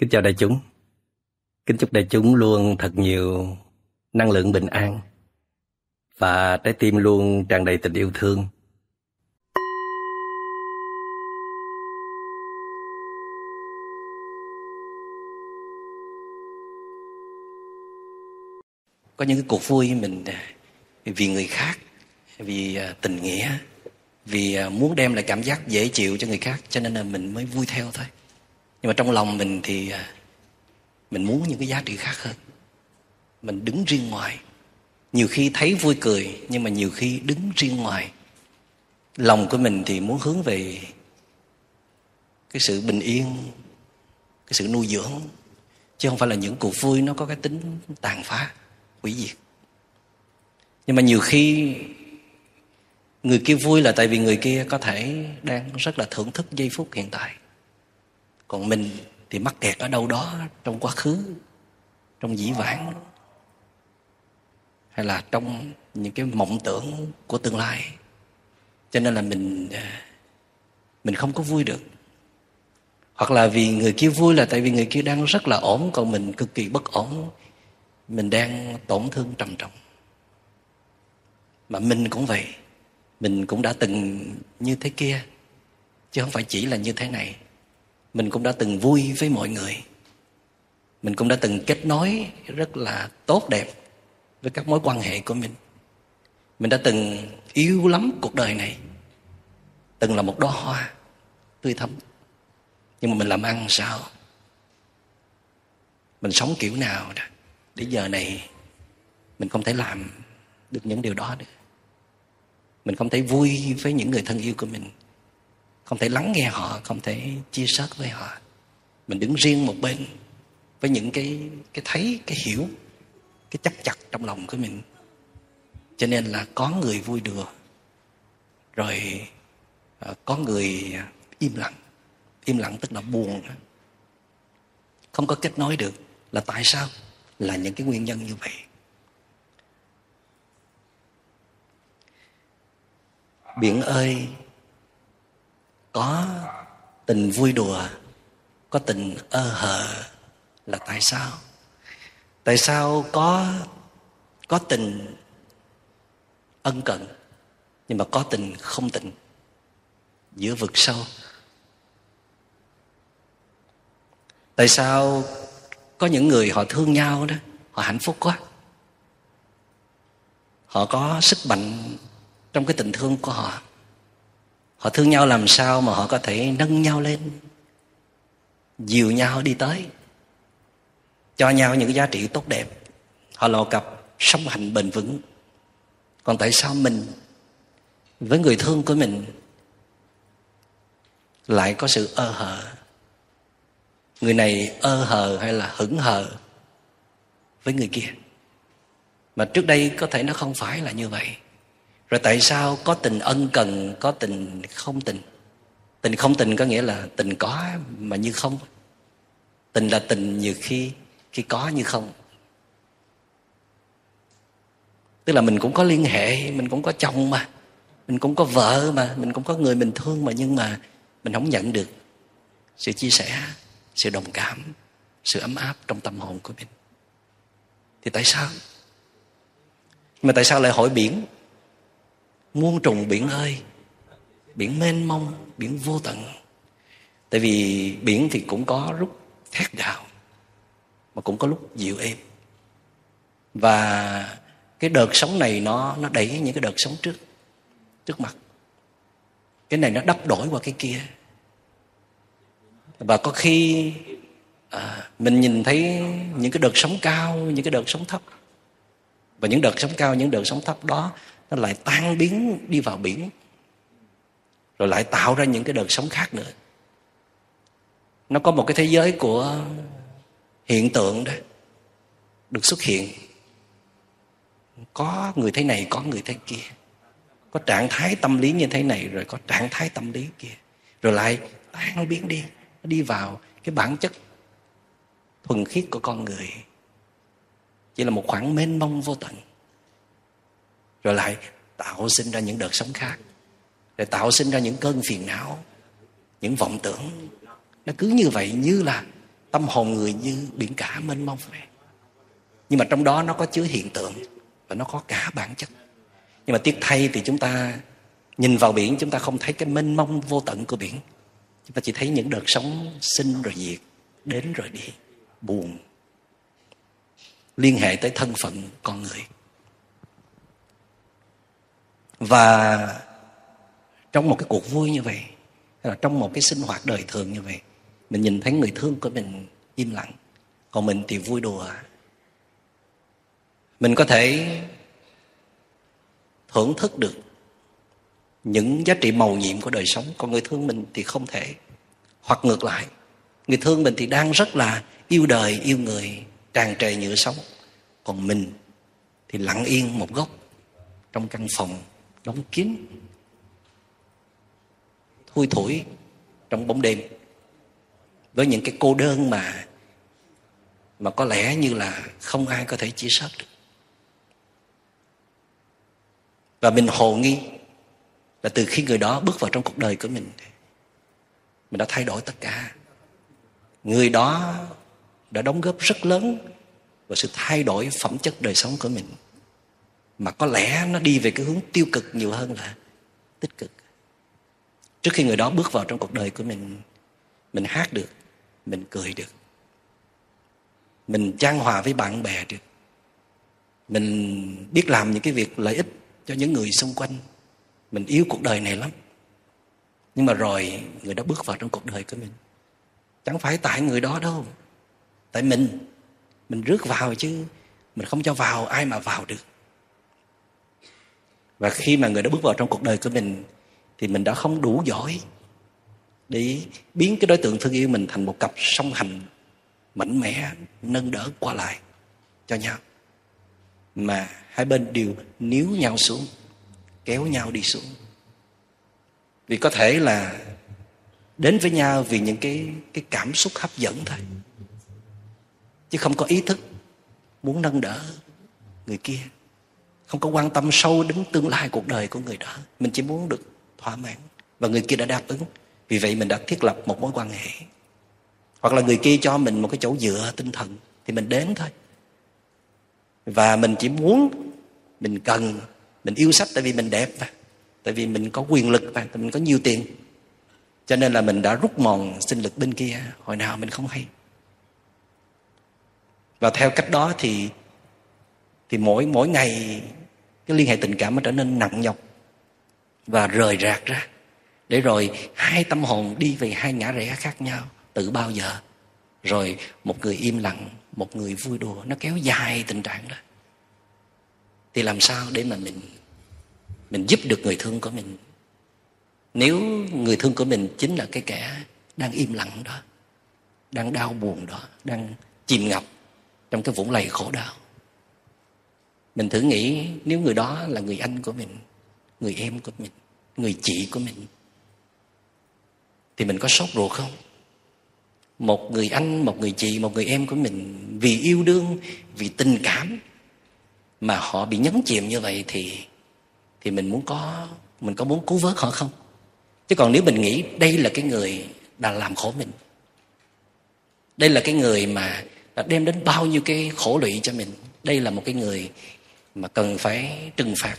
Kính chào đại chúng. Kính chúc đại chúng luôn thật nhiều năng lượng bình an và trái tim luôn tràn đầy tình yêu thương. Có những cái cuộc vui mình vì người khác, vì à, tình nghĩa, vì à, muốn đem lại cảm giác dễ chịu cho người khác cho nên là mình mới vui theo thôi nhưng mà trong lòng mình thì à, mình muốn những cái giá trị khác hơn. Mình đứng riêng ngoài. Nhiều khi thấy vui cười, nhưng mà nhiều khi đứng riêng ngoài. Lòng của mình thì muốn hướng về cái sự bình yên, cái sự nuôi dưỡng, chứ không phải là những cuộc vui nó có cái tính tàn phá, hủy diệt. Nhưng mà nhiều khi người kia vui là tại vì người kia có thể đang rất là thưởng thức giây phút hiện tại còn mình thì mắc kẹt ở đâu đó trong quá khứ, trong dĩ vãng. Hay là trong những cái mộng tưởng của tương lai. Cho nên là mình à, mình không có vui được. Hoặc là vì người kia vui là tại vì người kia đang rất là ổn, còn mình cực kỳ bất ổn. Mình đang tổn thương trầm trọng. Mà mình cũng vậy. Mình cũng đã từng như thế kia, chứ không phải chỉ là như thế này mình cũng đã từng vui với mọi người. Mình cũng đã từng kết nối rất là tốt đẹp với các mối quan hệ của mình. Mình đã từng yêu lắm cuộc đời này. Từng là một đóa hoa tươi thắm. Nhưng mà mình làm ăn sao? Mình sống kiểu nào đó? Để giờ này mình không thể làm được những điều đó nữa, mình không thể vui với những người thân yêu của mình không thể lắng nghe họ, không thể chia sớt với họ. Mình đứng riêng một bên với những cái cái thấy, cái hiểu, cái chấp chặt trong lòng của mình. Cho nên là có người vui đùa, rồi à, có người im lặng. Im lặng tức là buồn. Không có kết nối được là tại sao? Là những cái nguyên nhân như vậy. Biển ơi có tình vui đùa, có tình ơ hờ là tại sao? Tại sao có có tình ân cần, nhưng mà có tình không tình? Giữa vực sâu. Tại sao có những người họ thương nhau đó, họ hạnh phúc quá? Họ có sức mạnh trong cái tình thương của họ họ thương nhau làm sao mà họ có thể nâng nhau lên, dìu nhau đi tới, cho nhau những cái giá trị tốt đẹp. Họ lò cặp sống hạnh bền vững. Còn tại sao mình với người thương của mình lại có sự ơ hờ? Người này ơ hờ hay là hững hờ với người kia? Mà trước đây có thể nó không phải là như vậy rồi tại sao có tình ân cần, có tình không tình? Tình không tình có nghĩa là tình có mà như không. Tình là tình nhiều khi khi có như không. Tức là mình cũng có liên hệ, mình cũng có chồng mà. Mình cũng có vợ mà, mình cũng có người mình thương mà, nhưng mà mình không nhận được sự chia sẻ, sự đồng cảm, sự ấm áp trong tâm hồn của mình. Thì tại sao? Mà tại sao lại hỏi biển? Muôn trùng biển ơi biển mênh mông biển vô tận. Tại vì biển thì cũng có lúc thét gào mà cũng có lúc dịu êm. Và cái đợt sống này nó nó đẩy những cái đợt sống trước trước mặt. Cái này nó đắp đổi qua cái kia. Và có khi à, mình nhìn thấy những cái đợt sống cao những cái đợt sống thấp. Và những đợt sống cao những đợt sống thấp đó nó lại tan biến, đi vào biển. Rồi lại tạo ra những cái đợt sống khác nữa. Nó có một cái thế giới của hiện tượng đó, được xuất hiện. Có người thế này, có người thế kia. Có trạng thái tâm lý như thế này, rồi có trạng thái tâm lý kia. Rồi lại tan biến đi, nó đi vào cái bản chất thuần khiết của con người. Chỉ là một khoảng mênh mông vô tận rồi lại tạo sinh ra những đợt sống khác. Rồi tạo sinh ra những cơn phiền não, những vọng tưởng. Nó cứ như vậy, như là tâm hồn người như biển cả mênh mông vậy. Nhưng mà trong đó nó có chứa hiện tượng và nó có cả bản chất. Nhưng mà tiếc thay thì chúng ta nhìn vào biển, chúng ta không thấy cái mênh mông vô tận của biển. Chúng ta chỉ thấy những đợt sóng sinh rồi diệt, đến rồi đi, buồn. Liên hệ tới thân phận con người và trong một cái cuộc vui như vậy, hay là trong một cái sinh hoạt đời thường như vậy, mình nhìn thấy người thương của mình im lặng, còn mình thì vui đùa. Mình có thể thưởng thức được những giá trị màu nhiệm của đời sống, còn người thương mình thì không thể. Hoặc ngược lại, người thương mình thì đang rất là yêu đời, yêu người, tràn trề nhựa sống, còn mình thì lặng yên một góc trong căn phòng đóng kín, thui thủi trong bóng đêm. Với những cái cô đơn mà mà có lẽ như là không ai có thể chia sớt được. Và mình hồ nghi là từ khi người đó bước vào trong cuộc đời của mình mình đã thay đổi tất cả. Người đó đã đóng góp rất lớn vào sự thay đổi phẩm chất đời sống của mình mà có lẽ nó đi về cái hướng tiêu cực nhiều hơn là tích cực. Trước khi người đó bước vào trong cuộc đời của mình mình hát được, mình cười được, mình trang hòa với bạn bè được, mình biết làm những cái việc lợi ích cho những người xung quanh. Mình yêu cuộc đời này lắm. Nhưng mà rồi người đó bước vào trong cuộc đời của mình. Chẳng phải tại người đó đâu, tại mình. Mình rước vào chứ, mình không cho vào, ai mà vào được và khi mà người đó bước vào trong cuộc đời của mình, thì mình đã không đủ giỏi để biến cái đối tượng thương yêu mình thành một cặp song hành mạnh mẽ, nâng đỡ qua lại cho nhau. Mà hai bên đều níu nhau xuống, kéo nhau đi xuống. Vì có thể là đến với nhau vì những cái cái cảm xúc hấp dẫn thôi. Chứ không có ý thức muốn nâng đỡ người kia không có quan tâm sâu đến tương lai cuộc đời của người đó. Mình chỉ muốn được thỏa mãn. Và người kia đã đáp ứng. Vì vậy mình đã thiết lập một mối quan hệ. Hoặc là người kia cho mình một cái chỗ dựa tinh thần, thì mình đến thôi. Và mình chỉ muốn mình cần, mình yêu sách tại vì mình đẹp mà. Tại vì mình có quyền lực mà, mình có nhiều tiền. Cho nên là mình đã rút mòn sinh lực bên kia. Hồi nào mình không hay. Và theo cách đó thì thì mỗi mỗi ngày cái liên hệ tình cảm nó trở nên nặng nhọc và rời rạc ra. Để rồi hai tâm hồn đi về hai ngã rẽ khác nhau từ bao giờ. Rồi một người im lặng, một người vui đùa, nó kéo dài tình trạng đó. Thì làm sao để mà mình mình giúp được người thương của mình? Nếu người thương của mình chính là cái kẻ đang im lặng đó, đang đau buồn đó, đang chìm ngập trong cái vũng lầy khổ đau mình thử nghĩ nếu người đó là người anh của mình, người em của mình, người chị của mình, thì mình có sốt ruột không? Một người anh, một người chị, một người em của mình vì yêu đương, vì tình cảm mà họ bị nhấn chìm như vậy thì thì mình muốn có, mình có muốn cứu vớt họ không? Chứ còn nếu mình nghĩ đây là cái người đã làm khổ mình, đây là cái người mà đã đem đến bao nhiêu cái khổ lụy cho mình, đây là một cái người mà cần phải trừng phạt.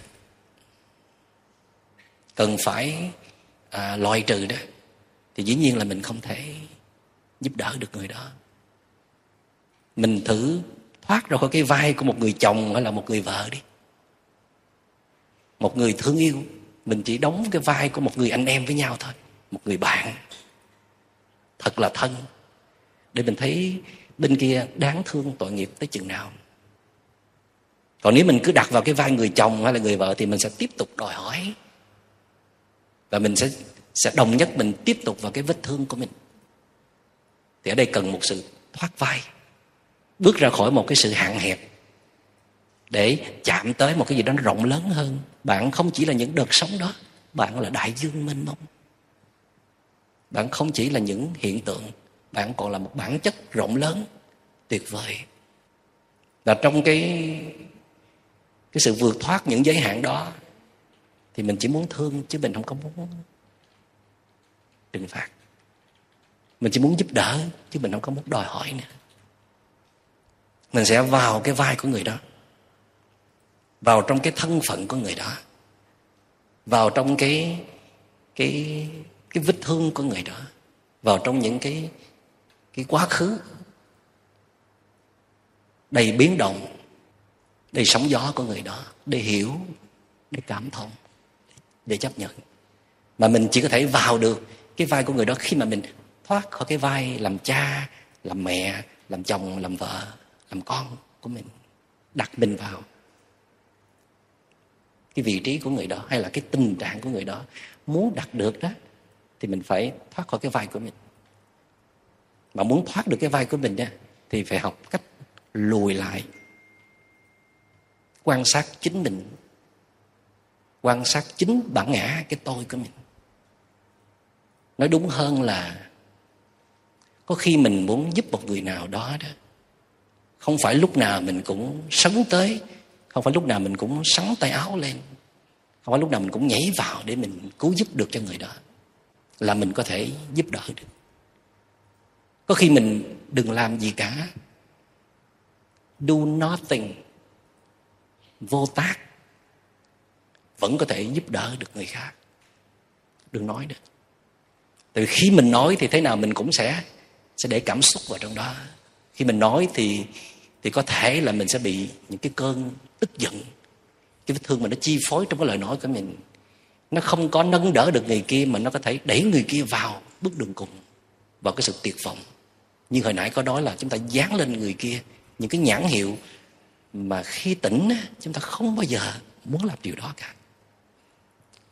Cần phải à, loại trừ đó. Thì dĩ nhiên là mình không thể giúp đỡ được người đó. Mình thử thoát ra khỏi cái vai của một người chồng hay là một người vợ đi. Một người thương yêu mình chỉ đóng cái vai của một người anh em với nhau thôi. Một người bạn. Thật là thân. Để mình thấy bên kia đáng thương tội nghiệp tới chừng nào còn nếu mình cứ đặt vào cái vai người chồng hay là người vợ thì mình sẽ tiếp tục đòi hỏi. Và mình sẽ sẽ đồng nhất mình tiếp tục vào cái vết thương của mình. Thì ở đây cần một sự thoát vai. Bước ra khỏi một cái sự hạn hẹp để chạm tới một cái gì đó rộng lớn hơn. Bạn không chỉ là những đợt sống đó, bạn là đại dương mênh mông. Bạn không chỉ là những hiện tượng, bạn còn là một bản chất rộng lớn, tuyệt vời. Và trong cái cái sự vượt thoát những giới hạn đó thì mình chỉ muốn thương chứ mình không có muốn trừng phạt. Mình chỉ muốn giúp đỡ chứ mình không có muốn đòi hỏi nữa. Mình sẽ vào cái vai của người đó, vào trong cái thân phận của người đó, vào trong cái cái cái vết thương của người đó, vào trong những cái cái quá khứ đầy biến động để sóng gió của người đó, để hiểu, để cảm thông, để chấp nhận. Mà mình chỉ có thể vào được cái vai của người đó khi mà mình thoát khỏi cái vai làm cha, làm mẹ, làm chồng, làm vợ, làm con của mình, đặt mình vào cái vị trí của người đó hay là cái tình trạng của người đó muốn đạt được đó, thì mình phải thoát khỏi cái vai của mình. Mà muốn thoát được cái vai của mình đó thì phải học cách lùi lại quan sát chính mình, quan sát chính bản ngã cái tôi của mình. Nói đúng hơn là có khi mình muốn giúp một người nào đó đó, không phải lúc nào mình cũng sấn tới, không phải lúc nào mình cũng sắn tay áo lên, không phải lúc nào mình cũng nhảy vào để mình cứu giúp được cho người đó, là mình có thể giúp đỡ được. Có khi mình đừng làm gì cả. Do nothing vô tác vẫn có thể giúp đỡ được người khác. Đừng nói được từ khi mình nói thì thế nào mình cũng sẽ sẽ để cảm xúc vào trong đó. Khi mình nói thì thì có thể là mình sẽ bị những cái cơn tức giận, cái vết thương mà nó chi phối trong cái lời nói của mình. Nó không có nâng đỡ được người kia mà nó có thể đẩy người kia vào bước đường cùng, vào cái sự tuyệt vọng. Như hồi nãy có nói là chúng ta dán lên người kia những cái nhãn hiệu mà khi tỉnh chúng ta không bao giờ muốn làm điều đó cả.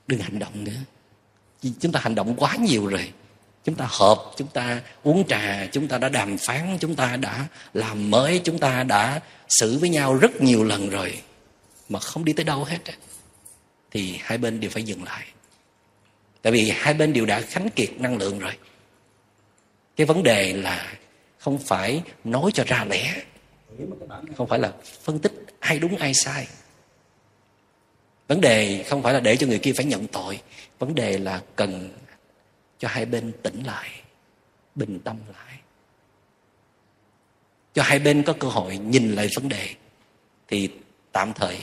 Đừng hành động nữa. Chúng ta hành động quá nhiều rồi. Chúng ta họp, chúng ta uống trà, chúng ta đã đàm phán, chúng ta đã làm mới, chúng ta đã xử với nhau rất nhiều lần rồi. Mà không đi tới đâu hết thì hai bên đều phải dừng lại. Tại vì hai bên đều đã khánh kiệt năng lượng rồi. Cái vấn đề là không phải nói cho ra lẽ không phải là phân tích ai đúng, ai sai. Vấn đề không phải là để cho người kia phải nhận tội. Vấn đề là cần cho hai bên tỉnh lại, bình tâm lại. Cho hai bên có cơ hội nhìn lại vấn đề, thì tạm thời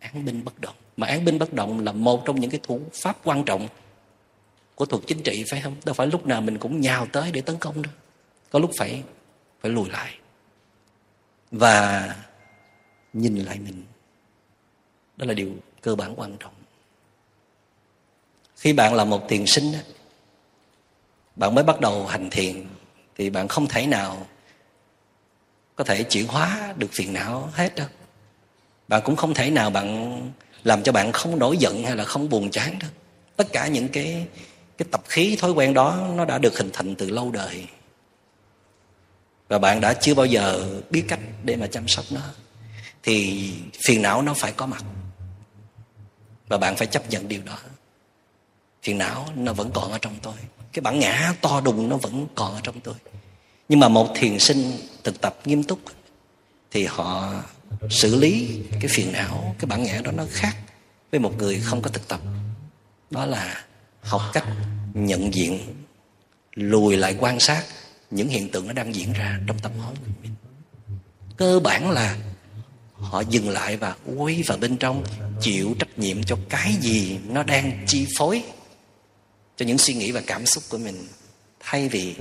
án binh bất động. Mà án binh bất động là một trong những cái thủ pháp quan trọng của thuật chính trị, phải không? Đâu phải lúc nào mình cũng nhào tới để tấn công đâu. Có lúc phải phải lùi lại và nhìn lại mình. Đó là điều cơ bản quan trọng. Khi bạn là một thiền sinh bạn mới bắt đầu hành thiền, thì bạn không thể nào có thể chuyển hóa được phiền não hết đâu. Bạn cũng không thể nào bạn làm cho bạn không nổi giận hay là không buồn chán đâu. Tất cả những cái cái tập khí, thói quen đó nó đã được hình thành từ lâu đời và bạn đã chưa bao giờ biết cách để mà chăm sóc nó. Thì phiền não nó phải có mặt. Và bạn phải chấp nhận điều đó. Phiền não nó vẫn còn ở trong tôi. Cái bản ngã to đùng nó vẫn còn ở trong tôi. Nhưng mà một thiền sinh thực tập nghiêm túc thì họ xử lý cái phiền não, cái bản ngã đó nó khác với một người không có thực tập. Đó là học cách nhận diện, lùi lại quan sát những hiện tượng nó đang diễn ra trong tâm hồn của mình cơ bản là họ dừng lại và quay vào bên trong, chịu trách nhiệm cho cái gì nó đang chi phối cho những suy nghĩ và cảm xúc của mình, thay vì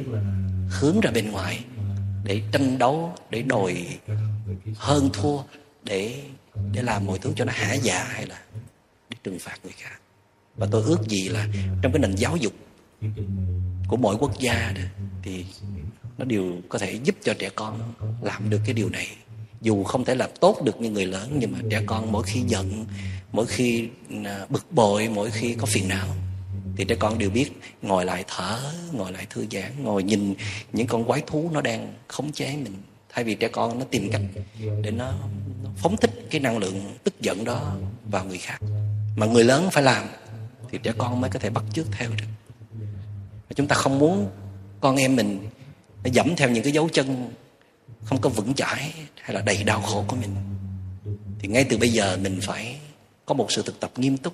hướng ra bên ngoài để tranh đấu, để đòi hơn thua, để để làm mọi thứ cho nó hả dạ hay là để trừng phạt người khác. Và tôi ước gì là trong cái nền giáo dục của mỗi quốc gia đó, thì nó đều có thể giúp cho trẻ con làm được cái điều này. Dù không thể làm tốt được như người lớn nhưng mà trẻ con mỗi khi giận mỗi khi à, bực bội mỗi khi có phiền não thì trẻ con đều biết ngồi lại thở ngồi lại thư giãn ngồi nhìn những con quái thú nó đang khống chế mình. Thay vì trẻ con nó tìm cách để nó, nó phóng thích cái năng lượng tức giận đó vào người khác. Mà người lớn phải làm thì trẻ con mới có thể bắt chước theo được chúng ta không muốn con em mình nó dẫm theo những cái dấu chân không có vững chãi hay là đầy đau khổ của mình. Thì ngay từ bây giờ mình phải có một sự thực tập nghiêm túc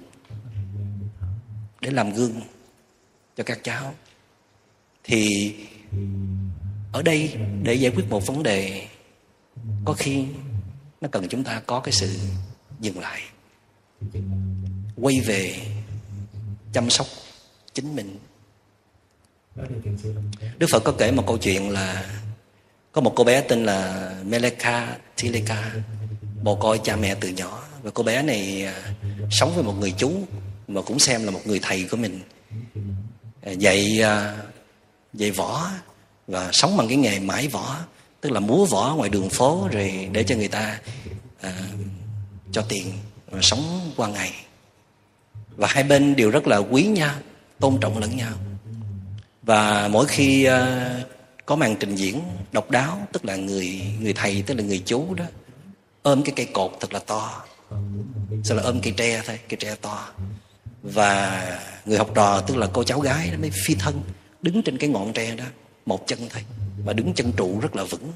để làm gương cho các cháu. Thì ở đây để giải quyết một vấn đề, có khi nó cần chúng ta có cái sự dừng lại, quay về chăm sóc chính mình đức phật có kể một câu chuyện là có một cô bé tên là meleka tileka bồ côi cha mẹ từ nhỏ. Và cô bé này à, sống với một người chú mà cũng xem là một người thầy của mình. À, dạy à, dạy võ và sống bằng cái nghề mãi võ tức là múa võ ngoài đường phố rồi để cho người ta à, cho tiền và sống qua ngày. Và hai bên đều rất là quý nhau tôn trọng lẫn nhau và mỗi khi ờ, có màn trình diễn độc đáo, tức là người người thầy, tức là người chú đó, ôm cái cây cột thật là to. Sau là ôm cây tre thôi, cây tre to. Và người học trò, tức là cô cháu gái đó, mới phi thân, đứng trên cái ngọn tre đó, một chân thôi và đứng chân trụ rất là vững.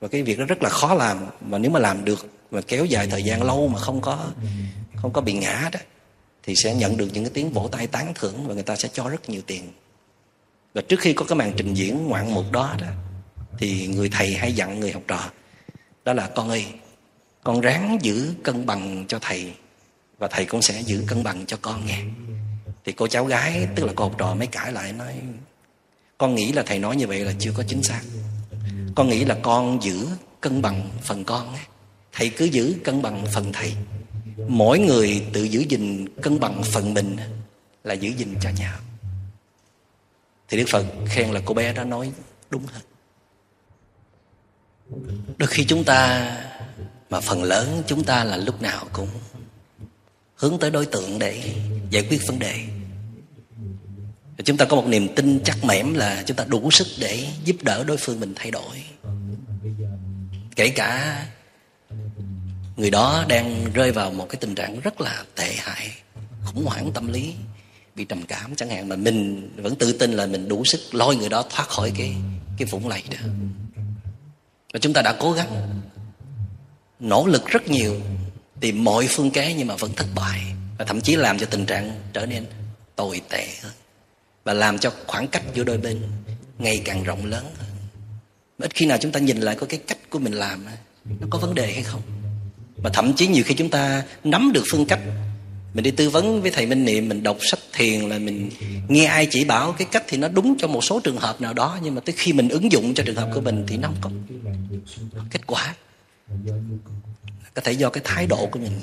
Và cái việc đó rất là khó làm, mà nếu mà làm được, mà kéo dài thời gian lâu mà không có không có bị ngã đó, thì sẽ nhận được những cái tiếng vỗ tay tán thưởng và người ta sẽ cho rất nhiều tiền và trước khi có cái màn trình diễn ngoạn mục đó đó, thì người thầy hay dặn người học trò, đó là con ơi, con ráng giữ cân bằng cho thầy, và thầy cũng sẽ giữ cân bằng cho con nghe. Thì cô cháu gái, tức là cô học trò mới cãi lại nói, con nghĩ là thầy nói như vậy là chưa có chính xác. Con nghĩ là con giữ cân bằng phần con thầy cứ giữ cân bằng phần thầy. Mỗi người tự giữ gìn cân bằng phần mình là giữ gìn cho nhau thì đức phật khen là cô bé đó nói đúng hết đôi khi chúng ta, mà phần lớn chúng ta là lúc nào cũng hướng tới đối tượng để giải quyết vấn đề. Chúng ta có một niềm tin chắc mẻm là chúng ta đủ sức để giúp đỡ đối phương mình thay đổi. Kể cả người đó đang rơi vào một cái tình trạng rất là tệ hại, khủng hoảng tâm lý bị trầm cảm chẳng hạn, mà mình vẫn tự tin là mình đủ sức lôi người đó thoát khỏi cái cái vũng lầy đó. Và chúng ta đã cố gắng nỗ lực rất nhiều, tìm mọi phương kế nhưng mà vẫn thất bại, và thậm chí làm cho tình trạng trở nên tồi tệ hơn, và làm cho khoảng cách giữa đôi bên ngày càng rộng lớn hơn. Ít khi nào chúng ta nhìn lại có cái cách của mình làm nó có vấn đề hay không? Và thậm chí nhiều khi chúng ta nắm được phương cách mình đi tư vấn với thầy minh niệm, mình đọc sách thiền là mình nghe ai chỉ bảo cái cách thì nó đúng cho một số trường hợp nào đó, nhưng mà tới khi mình ứng dụng cho trường hợp của mình thì nó không có kết quả. Có thể do cái thái độ của mình.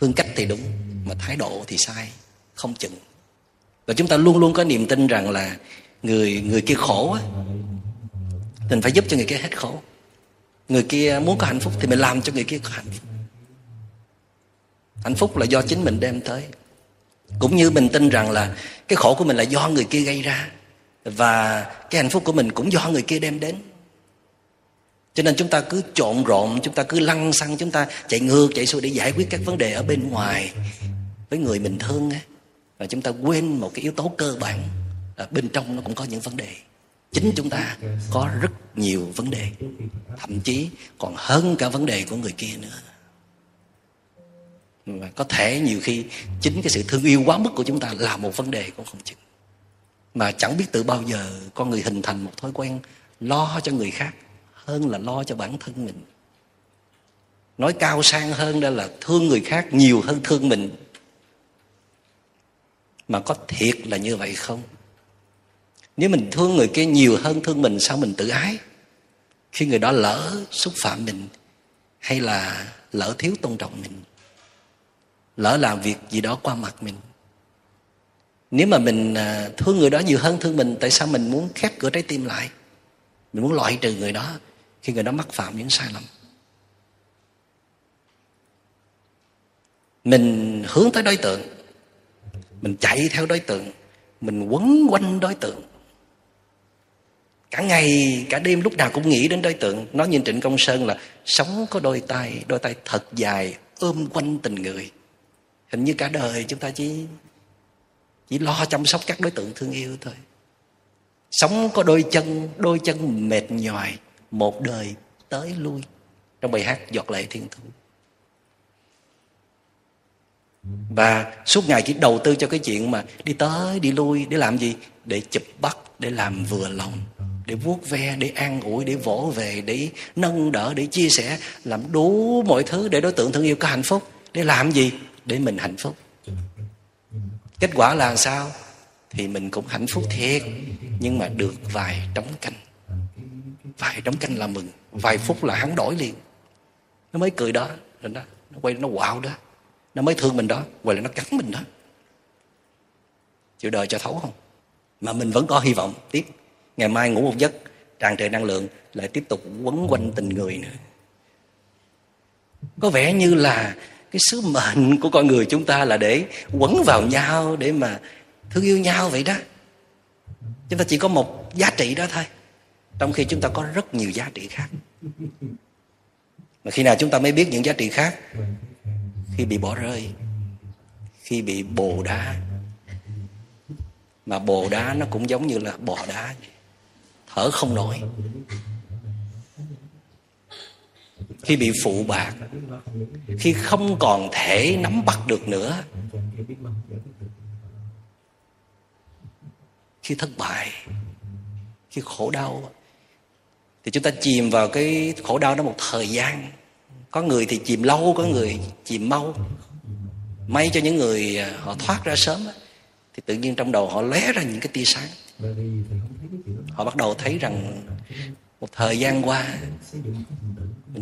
Phương cách thì đúng, mà thái độ thì sai, không chừng. Và chúng ta luôn luôn có niềm tin rằng là người người kia khổ á mình phải giúp cho người kia hết khổ. Người kia muốn có hạnh phúc thì mình làm cho người kia có hạnh phúc hạnh phúc là do chính mình đem tới. Cũng như mình tin rằng là cái khổ của mình là do người kia gây ra, và cái hạnh phúc của mình cũng do người kia đem đến. Cho nên chúng ta cứ trộn rộn, chúng ta cứ lăn xăng, chúng ta chạy ngược, chạy xuôi để giải quyết các vấn đề ở bên ngoài với người mình thương ấy. và chúng ta quên một cái yếu tố cơ bản ở bên trong nó cũng có những vấn đề. Chính chúng ta có rất nhiều vấn đề, thậm chí còn hơn cả vấn đề của người kia nữa và có thể nhiều khi chính cái sự thương yêu quá mức của chúng ta là một vấn đề cũng không chừng. Mà chẳng biết từ bao giờ con người hình thành một thói quen lo cho người khác hơn là lo cho bản thân mình. Nói cao sang hơn đó là thương người khác nhiều hơn thương mình. Mà có thiệt là như vậy không? Nếu mình thương người kia nhiều hơn thương mình, sao mình tự ái? Khi người đó lỡ xúc phạm mình hay là lỡ thiếu tôn trọng mình? Lỡ làm việc gì đó qua mặt mình. Nếu mà mình à, thương người đó nhiều hơn thương mình, tại sao mình muốn khép cửa trái tim lại? Mình muốn loại trừ người đó khi người đó mắc phạm những sai lầm. Mình hướng tới đối tượng, mình chạy theo đối tượng, mình quấn quanh đối tượng. Cả ngày, cả đêm lúc nào cũng nghĩ đến đối tượng. Nói như trịnh công sơn là sống có đôi tay đôi tay thật dài, ôm quanh tình người hình như cả đời chúng ta chỉ chỉ lo chăm sóc các đối tượng thương yêu thôi. Sống có đôi chân đôi chân mệt nhòi một đời tới lui. Trong bài hát giọt lệ thiên thu và suốt ngày chỉ đầu tư cho cái chuyện mà đi tới, đi lui, để làm gì? Để chụp bắt, để làm vừa lòng, để vuốt ve, để an ủi, để vỗ về, để nâng đỡ, để chia sẻ, làm đủ mọi thứ để đối tượng thương yêu có hạnh phúc. Để làm gì? Để mình hạnh phúc. Kết quả là sao? Thì mình cũng hạnh phúc thiệt nhưng mà được vài trống canh. Vài trống canh là mừng vài phút là hắn đổi liền. Nó mới cười đó rồi đó nó quay nó quạo đó. Nó mới thương mình đó quay lại nó cắn mình đó. Chịu đời cho thấu không? Mà mình vẫn có hy vọng. Tiếp ngày mai ngủ một giấc tràn trề năng lượng lại tiếp tục quấn quanh tình người nữa. Có vẻ như là cái sứ mệnh của con người chúng ta là để quấn vào nhau, để mà thương yêu nhau vậy đó. Chúng ta chỉ có một giá trị đó thôi, trong khi chúng ta có rất nhiều giá trị khác. Mà khi nào chúng ta mới biết những giá trị khác? Khi bị bỏ rơi, khi bị bồ đá. Mà bồ đá nó cũng giống như là bò đá, thở không nổi khi bị phụ bạc, khi không còn thể nắm bắt được nữa, khi thất bại, khi khổ đau. Thì chúng ta chìm vào cái khổ đau đó một thời gian. Có người thì chìm lâu, có người chìm mau. May cho những người à, họ thoát ra sớm thì tự nhiên trong đầu họ lóe ra những cái tia sáng. Họ bắt đầu thấy rằng một thời gian qua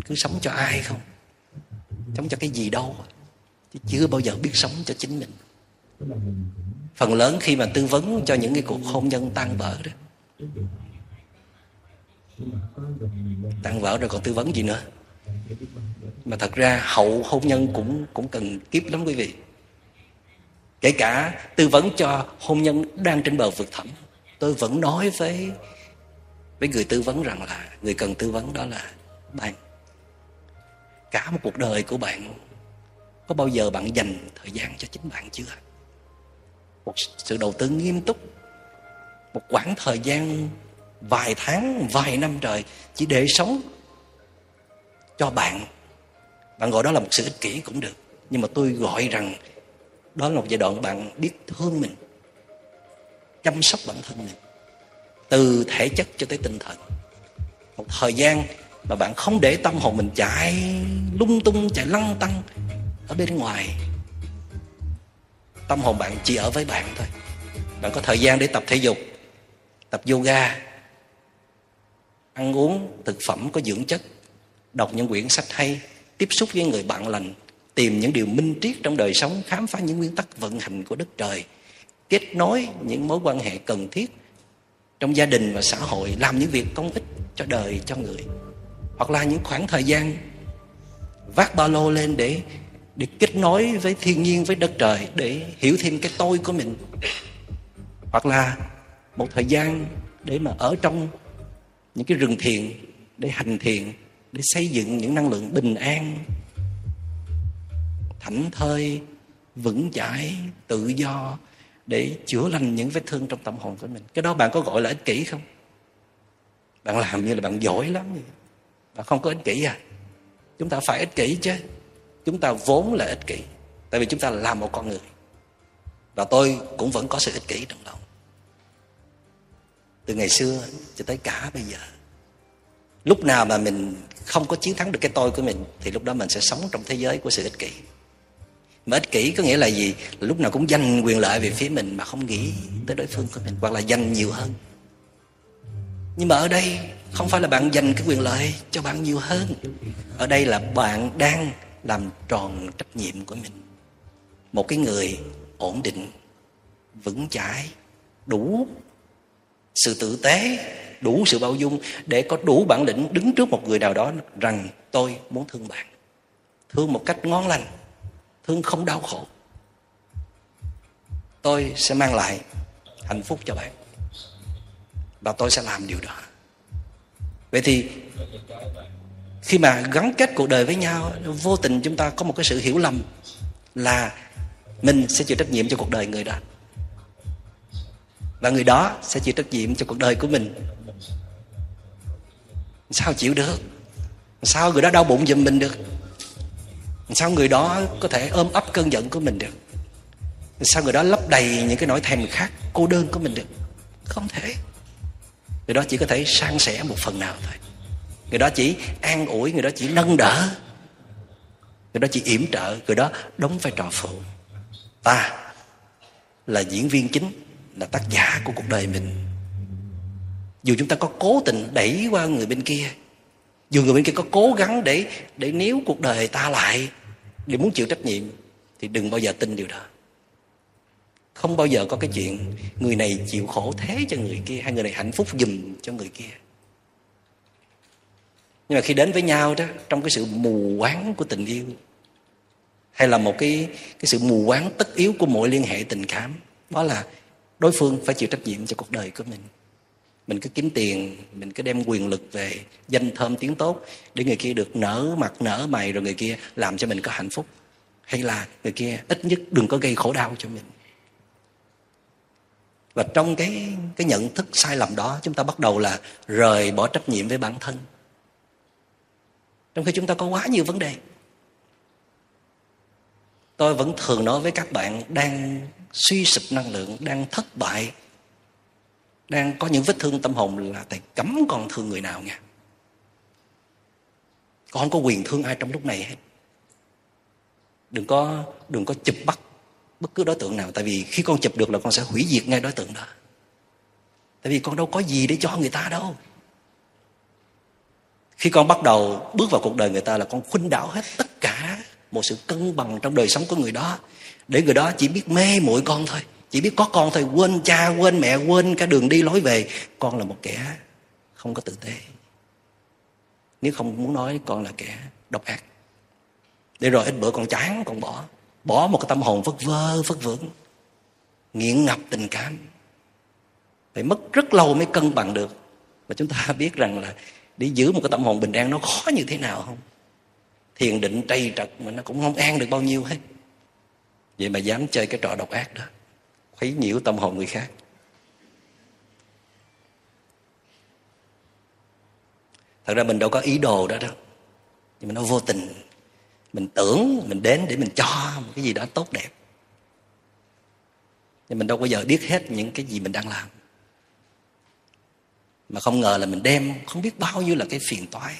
cứ sống cho ai không? Sống cho cái gì đâu chứ chưa bao giờ biết sống cho chính mình. Phần lớn khi mà tư vấn cho những cái cuộc hôn nhân tan vỡ đó. Tan vỡ rồi còn tư vấn gì nữa? Mà thật ra hậu hôn nhân cũng cũng cần kiếp lắm quý vị. Kể cả tư vấn cho hôn nhân đang trên bờ vực thẳm, tôi vẫn nói với với người tư vấn rằng là, người cần tư vấn đó là bạn cả một cuộc đời của bạn. Có bao giờ bạn dành thời gian cho chính bạn chưa? Một sự đầu tư nghiêm túc, một khoảng thời gian vài tháng, vài năm trời chỉ để sống cho bạn. Bạn gọi đó là một sự ích kỷ cũng được, nhưng mà tôi gọi rằng đó là một giai đoạn bạn biết thương mình, chăm sóc bản thân mình từ thể chất cho tới tinh thần. Một thời gian mà bạn không để tâm hồn mình chạy, lung tung chạy lăng tăng ở bên ngoài. Tâm hồn bạn chỉ ở với bạn thôi. Bạn có thời gian để tập thể dục, tập yoga, ăn uống, thực phẩm có dưỡng chất, đọc những quyển sách hay, tiếp xúc với người bạn lành, tìm những điều minh triết trong đời sống, khám phá những nguyên tắc vận hành của đất trời, kết nối những mối quan hệ cần thiết trong gia đình và xã hội, làm những việc công ích cho đời, cho người hoặc là những khoảng thời gian vác ba lô lên để để kết nối với thiên nhiên, với đất trời, để hiểu thêm cái tôi của mình. Hoặc là một thời gian để mà ở trong những cái rừng thiền, để hành thiền, để xây dựng những năng lượng bình an, thảnh thơi, vững chãi, tự do, để chữa lành những vết thương trong tâm hồn của mình. Cái đó bạn có gọi là ích kỷ không? Bạn làm như là bạn giỏi lắm. vậy và không có ích kỷ à. Chúng ta phải ích kỷ chứ. Chúng ta vốn là ích kỷ, tại vì chúng ta là một con người. Và tôi cũng vẫn có sự ích kỷ trong lòng. Từ ngày xưa cho tới cả bây giờ, lúc nào mà mình không có chiến thắng được cái tôi của mình, thì lúc đó mình sẽ sống trong thế giới của sự ích kỷ. Mà ích kỷ có nghĩa là gì? Là lúc nào cũng giành quyền lợi về phía mình mà không nghĩ tới đối phương của mình, hoặc là giành nhiều hơn nhưng mà ở đây không phải là bạn dành cái quyền lợi cho bạn nhiều hơn. Ở đây là bạn đang làm tròn trách nhiệm của mình. Một cái người ổn định, vững chãi, đủ sự tử tế, đủ sự bao dung để có đủ bản lĩnh đứng trước một người nào đó rằng tôi muốn thương bạn. Thương một cách ngon lành, thương không đau khổ. Tôi sẽ mang lại hạnh phúc cho bạn và tôi sẽ làm điều đó. Vậy thì, khi mà gắn kết cuộc đời với nhau, vô tình chúng ta có một cái sự hiểu lầm là mình sẽ chịu trách nhiệm cho cuộc đời người đó. Và người đó sẽ chịu trách nhiệm cho cuộc đời của mình. Sao chịu được? Sao người đó đau bụng giùm mình được? Sao người đó có thể ôm ấp cơn giận của mình được? Sao người đó lấp đầy những cái nỗi thèm khát, cô đơn của mình được? Không thể người đó chỉ có thể san sẻ một phần nào thôi. Người đó chỉ an ủi, người đó chỉ nâng đỡ. Người đó chỉ yểm trợ, người đó đóng vai trò phụ. Ta là diễn viên chính, là tác giả của cuộc đời mình. Dù chúng ta có cố tình đẩy qua người bên kia, dù người bên kia có cố gắng để để níu cuộc đời ta lại, để muốn chịu trách nhiệm, thì đừng bao giờ tin điều đó không bao giờ có cái chuyện người này chịu khổ thế cho người kia hay người này hạnh phúc dùm cho người kia. Nhưng mà khi đến với nhau đó, trong cái sự mù quáng của tình yêu, hay là một cái cái sự mù quáng tất yếu của mọi liên hệ tình cảm, đó là đối phương phải chịu trách nhiệm cho cuộc đời của mình. Mình cứ kiếm tiền, mình cứ đem quyền lực về, danh thơm tiếng tốt để người kia được nở mặt, nở mày, rồi người kia làm cho mình có hạnh phúc. Hay là người kia ít nhất đừng có gây khổ đau cho mình và trong cái cái nhận thức sai lầm đó, chúng ta bắt đầu là rời bỏ trách nhiệm với bản thân. Trong khi chúng ta có quá nhiều vấn đề, tôi vẫn thường nói với các bạn đang suy sụp năng lượng, đang thất bại, đang có những vết thương tâm hồn là thầy cấm còn thương người nào nha. Con không có quyền thương ai trong lúc này hết. Đừng có đừng có chụp bắt bất cứ đối tượng nào. Tại vì khi con chụp được là con sẽ hủy diệt ngay đối tượng đó. Tại vì con đâu có gì để cho người ta đâu. Khi con bắt đầu bước vào cuộc đời người ta là con khuynh đảo hết tất cả một sự cân bằng trong đời sống của người đó. Để người đó chỉ biết mê muội con thôi. Chỉ biết có con thôi. Quên cha, quên mẹ, quên cả đường đi lối về. Con là một kẻ không có tử tế. Nếu không muốn nói con là kẻ độc ác. Để rồi ít bữa con chán, con bỏ bỏ một cái tâm hồn vất vơ vất vưởng, nghiện ngập tình cảm. Phải mất rất lâu mới cân bằng được. Và chúng ta biết rằng là để giữ một cái tâm hồn bình an nó khó như thế nào không? Thiền định trầy trật mà nó cũng không an được bao nhiêu hết. Vậy mà dám chơi cái trò độc ác đó, khuấy nhiễu tâm hồn người khác. Thật ra mình đâu có ý đồ đó đâu, nhưng mà nó vô tình mình tưởng mình đến để mình cho một cái gì đó tốt đẹp. Nhưng mình đâu bao giờ biết hết những cái gì mình đang làm. Mà không ngờ là mình đem không biết bao nhiêu là cái phiền toái.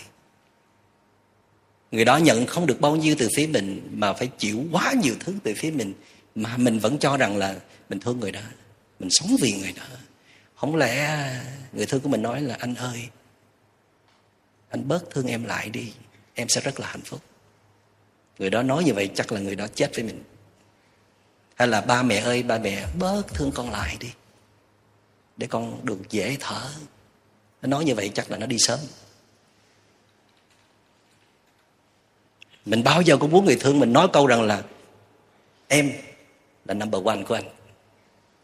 Người đó nhận không được bao nhiêu từ phía mình, mà phải chịu quá nhiều thứ từ phía mình, mà mình vẫn cho rằng là mình thương người đó, mình sống vì người đó. Không lẽ người thương của mình nói là, anh ơi, anh bớt thương em lại đi, em sẽ rất là hạnh phúc người đó nói như vậy chắc là người đó chết với mình. Hay là ba mẹ ơi, ba mẹ bớt thương con lại đi, để con được dễ thở. Nó nói như vậy chắc là nó đi sớm. Mình bao giờ cũng muốn người thương mình nói câu rằng là, em là number one của anh.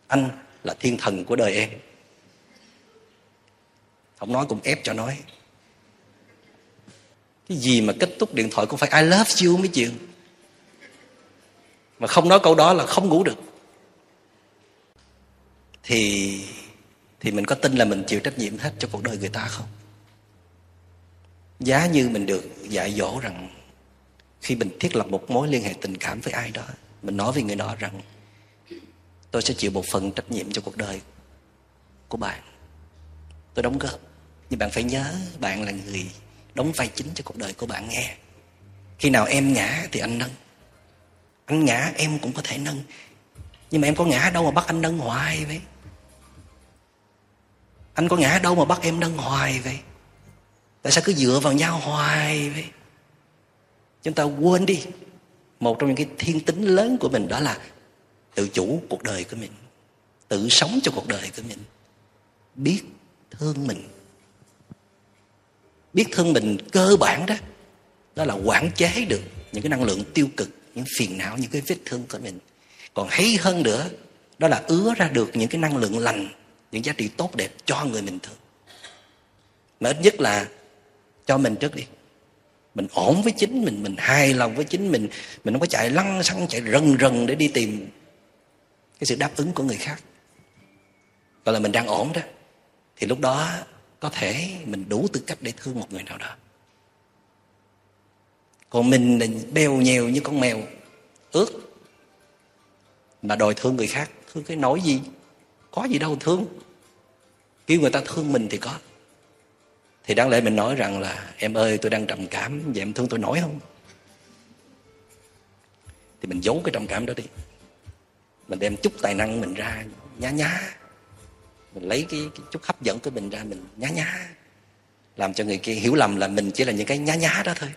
Anh là thiên thần của đời em. Không nói cũng ép cho nói cái gì mà kết thúc điện thoại cũng phải, I love you mới chịu. Mà không nói câu đó là không ngủ được. Thì thì mình có tin là mình chịu trách nhiệm hết cho cuộc đời người ta không? Giá như mình được dạy dỗ rằng khi mình thiết lập một mối liên hệ tình cảm với ai đó, mình nói với người đó rằng, tôi sẽ chịu một phần trách nhiệm cho cuộc đời của bạn. Tôi đóng góp. Nhưng bạn phải nhớ bạn là người đóng vai chính cho cuộc đời của bạn nghe. Khi nào em ngã thì anh nâng. Anh ngã, em cũng có thể nâng. Nhưng mà em có ngã đâu mà bắt anh nâng hoài vậy. Anh có ngã đâu mà bắt em nâng hoài vậy. Tại sao cứ dựa vào nhau hoài vậy? Chúng ta quên đi. Một trong những cái thiên tính lớn của mình đó là tự chủ cuộc đời của mình, tự sống cho cuộc đời của mình. Biết thương mình biết thương mình cơ bản đó đó là quản chế được những cái năng lượng tiêu cực, những phiền não, những cái vết thương của mình. Còn hay hơn nữa, đó là ứa ra được những cái năng lượng lành, những giá trị tốt đẹp cho người mình thương mà ít nhất là cho mình trước đi. Mình ổn với chính mình mình hài lòng với chính mình mình không có chạy lăng xăng, chạy rần rần để đi tìm cái sự đáp ứng của người khác. Gọi là mình đang ổn đó. Thì lúc đó có thể mình đủ tư cách để thương một người nào đó. Còn mình là bèo nhèo như con mèo, ướt, mà đòi thương người khác. Thương cái nỗi gì? Có gì đâu thương. Kêu người ta thương mình thì có. Thì đáng lẽ mình nói rằng là, em ơi, tôi đang trầm cảm, vậy em thương tôi nổi không? Thì mình giấu cái trầm cảm đó đi. Mình đem chút tài năng mình ra, nhá nhá mình lấy cái, cái chút hấp dẫn của mình ra mình nhá nhá. Làm cho người kia hiểu lầm là mình chỉ là những cái nhá nhá đó thôi.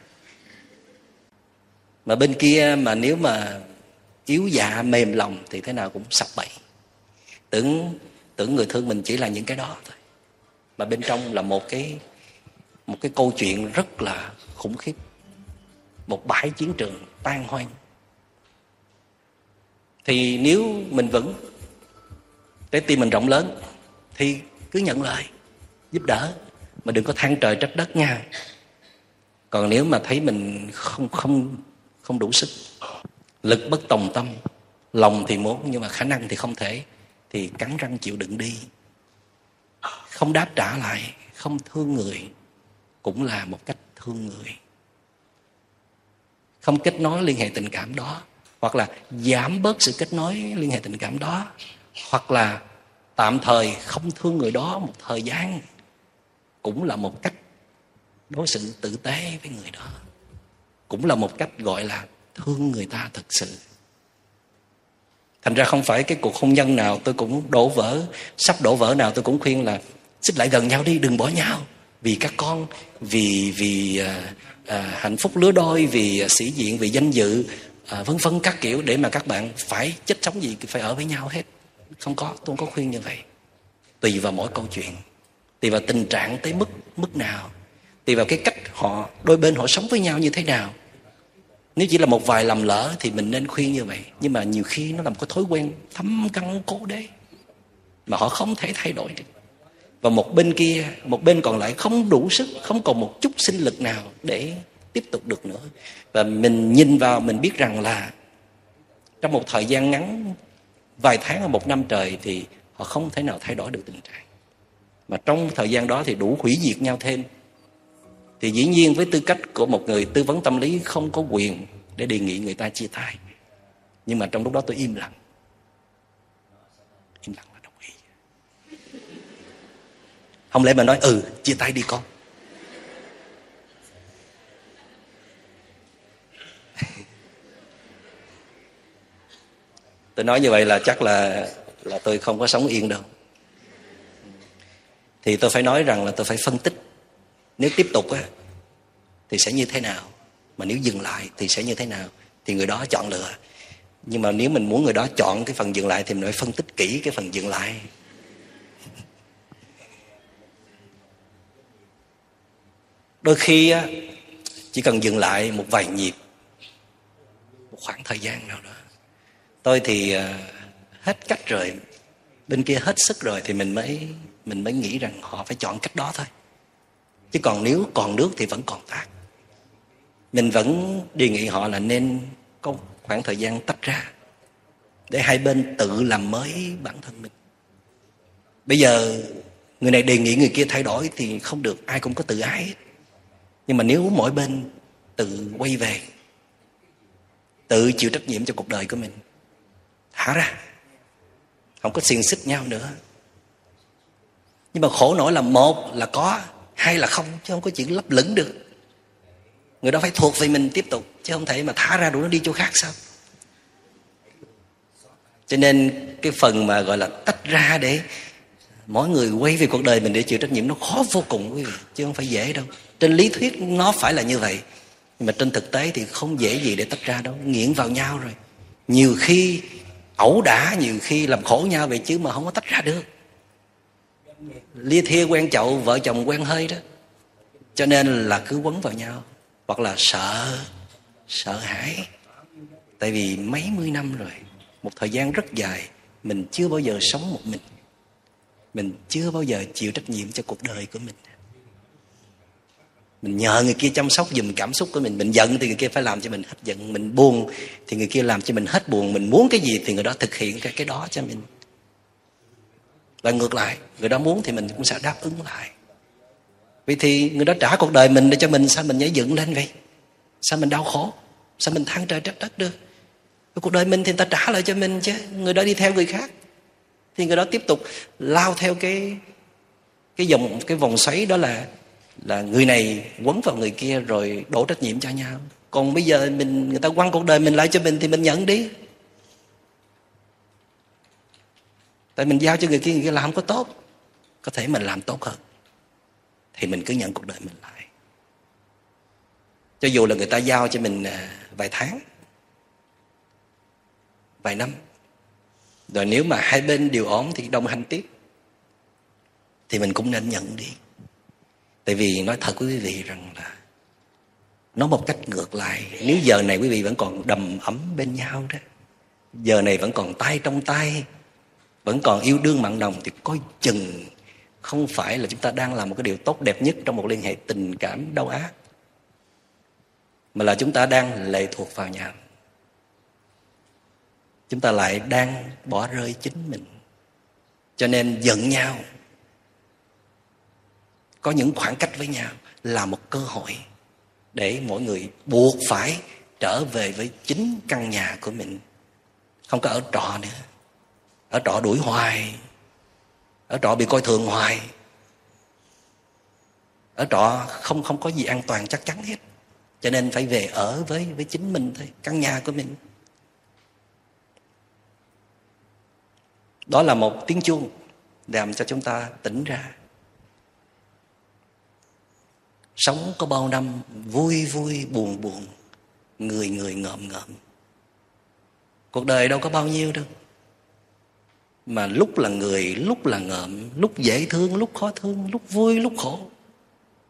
Mà bên kia mà nếu mà yếu dạ mềm lòng thì thế nào cũng sập bậy. Tưởng tưởng người thương mình chỉ là những cái đó thôi. Mà bên trong là một cái một cái câu chuyện rất là khủng khiếp. Một bãi chiến trường tan hoang. Thì nếu mình vững trái tim mình rộng lớn thì cứ nhận lời, giúp đỡ, mà đừng có than trời trách đất nha. Còn nếu mà thấy mình không không không đủ sức, lực bất tòng tâm, lòng thì muốn nhưng mà khả năng thì không thể, thì cắn răng chịu đựng đi. Không đáp trả lại, không thương người, cũng là một cách thương người. Không kết nối liên hệ tình cảm đó, hoặc là giảm bớt sự kết nối liên hệ tình cảm đó, hoặc là tạm thời không thương người đó một thời gian cũng là một cách đối xử tử tế với người đó. Cũng là một cách gọi là thương người ta thật sự. Thành ra không phải cái cuộc hôn nhân nào tôi cũng đổ vỡ sắp đổ vỡ nào tôi cũng khuyên là xích lại gần nhau đi đừng bỏ nhau. Vì các con vì vì à, à, hạnh phúc lứa đôi vì à, sĩ diện vì danh dự à, vân vân các kiểu để mà các bạn phải chết sống gì phải ở với nhau hết không có, tôi không có khuyên như vậy. Tùy vào mỗi câu chuyện, tùy vào tình trạng tới mức mức nào, tùy vào cái cách họ, đôi bên họ sống với nhau như thế nào. Nếu chỉ là một vài lầm lỡ thì mình nên khuyên như vậy. Nhưng mà nhiều khi nó là một cái thói quen thấm căn cố đế mà họ không thể thay đổi. Được và một bên kia, một bên còn lại không đủ sức, không còn một chút sinh lực nào để tiếp tục được nữa. Và mình nhìn vào, mình biết rằng là trong một thời gian ngắn vài tháng hoặc một năm trời thì họ không thể nào thay đổi được tình trạng. Mà trong thời gian đó thì đủ hủy diệt nhau thêm. Thì dĩ nhiên với tư cách của một người tư vấn tâm lý không có quyền để đề nghị người ta chia tay. Nhưng mà trong lúc đó tôi im lặng. Im lặng là đồng ý. Không lẽ mà nói ừ chia tay đi con. Tôi nói như vậy là chắc là là tôi không có sống yên đâu. Thì tôi phải nói rằng là tôi phải phân tích. Nếu tiếp tục á, thì sẽ như thế nào? Mà nếu dừng lại thì sẽ như thế nào? Thì người đó chọn lựa. Nhưng mà nếu mình muốn người đó chọn cái phần dừng lại thì mình phải phân tích kỹ cái phần dừng lại. Đôi khi á, chỉ cần dừng lại một vài nhịp, một khoảng thời gian nào đó tôi thì ờ, hết cách rồi. Bên kia hết sức rồi thì mình mới mình mới nghĩ rằng họ phải chọn cách đó thôi. Chứ còn nếu còn nước thì vẫn còn tạc mình vẫn đề nghị họ là nên có khoảng thời gian tách ra để hai bên tự làm mới bản thân mình. Bây giờ người này đề nghị người kia thay đổi thì không được, ai cũng có tự ái hết. nhưng mà nếu mỗi bên tự quay về, tự chịu trách nhiệm cho cuộc đời của mình thả ra? Không có xiềng xích nhau nữa. Nhưng mà khổ nổi là một là có, hai là không, chứ không có chuyện lấp lửng được. Người đó phải thuộc về mình tiếp tục, chứ không thể mà thả ra đủ nó đi chỗ khác sao? Cho nên cái phần mà gọi là tách ra để mỗi người quay về cuộc đời mình để chịu trách nhiệm nó khó vô cùng, quý vị, chứ không phải dễ đâu. Trên lý thuyết nó phải là như vậy, nhưng mà trên thực tế thì không dễ gì để tách ra đâu. Nghiện vào nhau rồi. Nhiều khi ẩu đả nhiều khi làm khổ nhau vậy chứ mà không có tách ra được. Lia thia quen chậu, vợ chồng quen hơi đó. Cho nên là cứ quấn vào nhau, hoặc là sợ sợ hãi. Tại vì mấy mươi năm rồi, một thời gian rất dài, mình chưa bao giờ sống một mình. Mình chưa bao giờ chịu trách nhiệm cho cuộc đời của mình mình nhờ người kia chăm sóc dùm cảm xúc của mình. Mình giận thì người kia phải làm cho mình hết giận. Mình buồn thì người kia làm cho mình hết buồn. Mình muốn cái gì thì người đó thực hiện cái cái đó cho mình. Và ngược lại, người đó muốn thì mình cũng sẽ đáp ứng lại. Vì thì người đó trả cuộc đời mình để cho mình. Sao mình nhảy dựng lên vậy? Sao mình đau khổ? Sao mình than trời trách đất được? Cuộc đời mình thì người ta trả lại cho mình chứ. Người đó đi theo người khác. Thì người đó tiếp tục lao theo cái cái dòng, cái vòng xoáy đó là là người này quấn vào người kia rồi đổ trách nhiệm cho nhau. Còn bây giờ mình, người ta quăng cuộc đời mình lại cho mình thì mình nhận đi. Tại mình giao cho người kia người kia làm không có tốt. Có thể mình làm tốt hơn, thì mình cứ nhận cuộc đời mình lại. Cho dù là người ta giao cho mình à, vài tháng, vài năm, rồi nếu mà hai bên đều ổn thì đồng hành tiếp, thì mình cũng nên nhận đi tại vì nói thật với quý vị rằng là nói một cách ngược lại, nếu giờ này quý vị vẫn còn đầm ấm bên nhau đó, giờ này vẫn còn tay trong tay, vẫn còn yêu đương mặn nồng, thì coi chừng không phải là chúng ta đang làm một cái điều tốt đẹp nhất trong một liên hệ tình cảm đau ác, mà là chúng ta đang lệ thuộc vào nhau. Chúng ta lại đang bỏ rơi chính mình. Cho nên giận nhau có những khoảng cách với nhau là một cơ hội để mỗi người buộc phải trở về với chính căn nhà của mình. Không có ở trọ nữa. Ở trọ đuổi hoài. Ở trọ bị coi thường hoài. Ở trọ không không có gì an toàn chắc chắn hết. Cho nên phải về ở với với chính mình thôi, căn nhà của mình. Đó là một tiếng chuông làm cho chúng ta tỉnh ra sống có bao năm vui vui, buồn buồn, người người ngợm ngợm. Cuộc đời đâu có bao nhiêu đâu. Mà lúc là người, lúc là ngợm, lúc dễ thương, lúc khó thương, lúc vui, lúc khổ.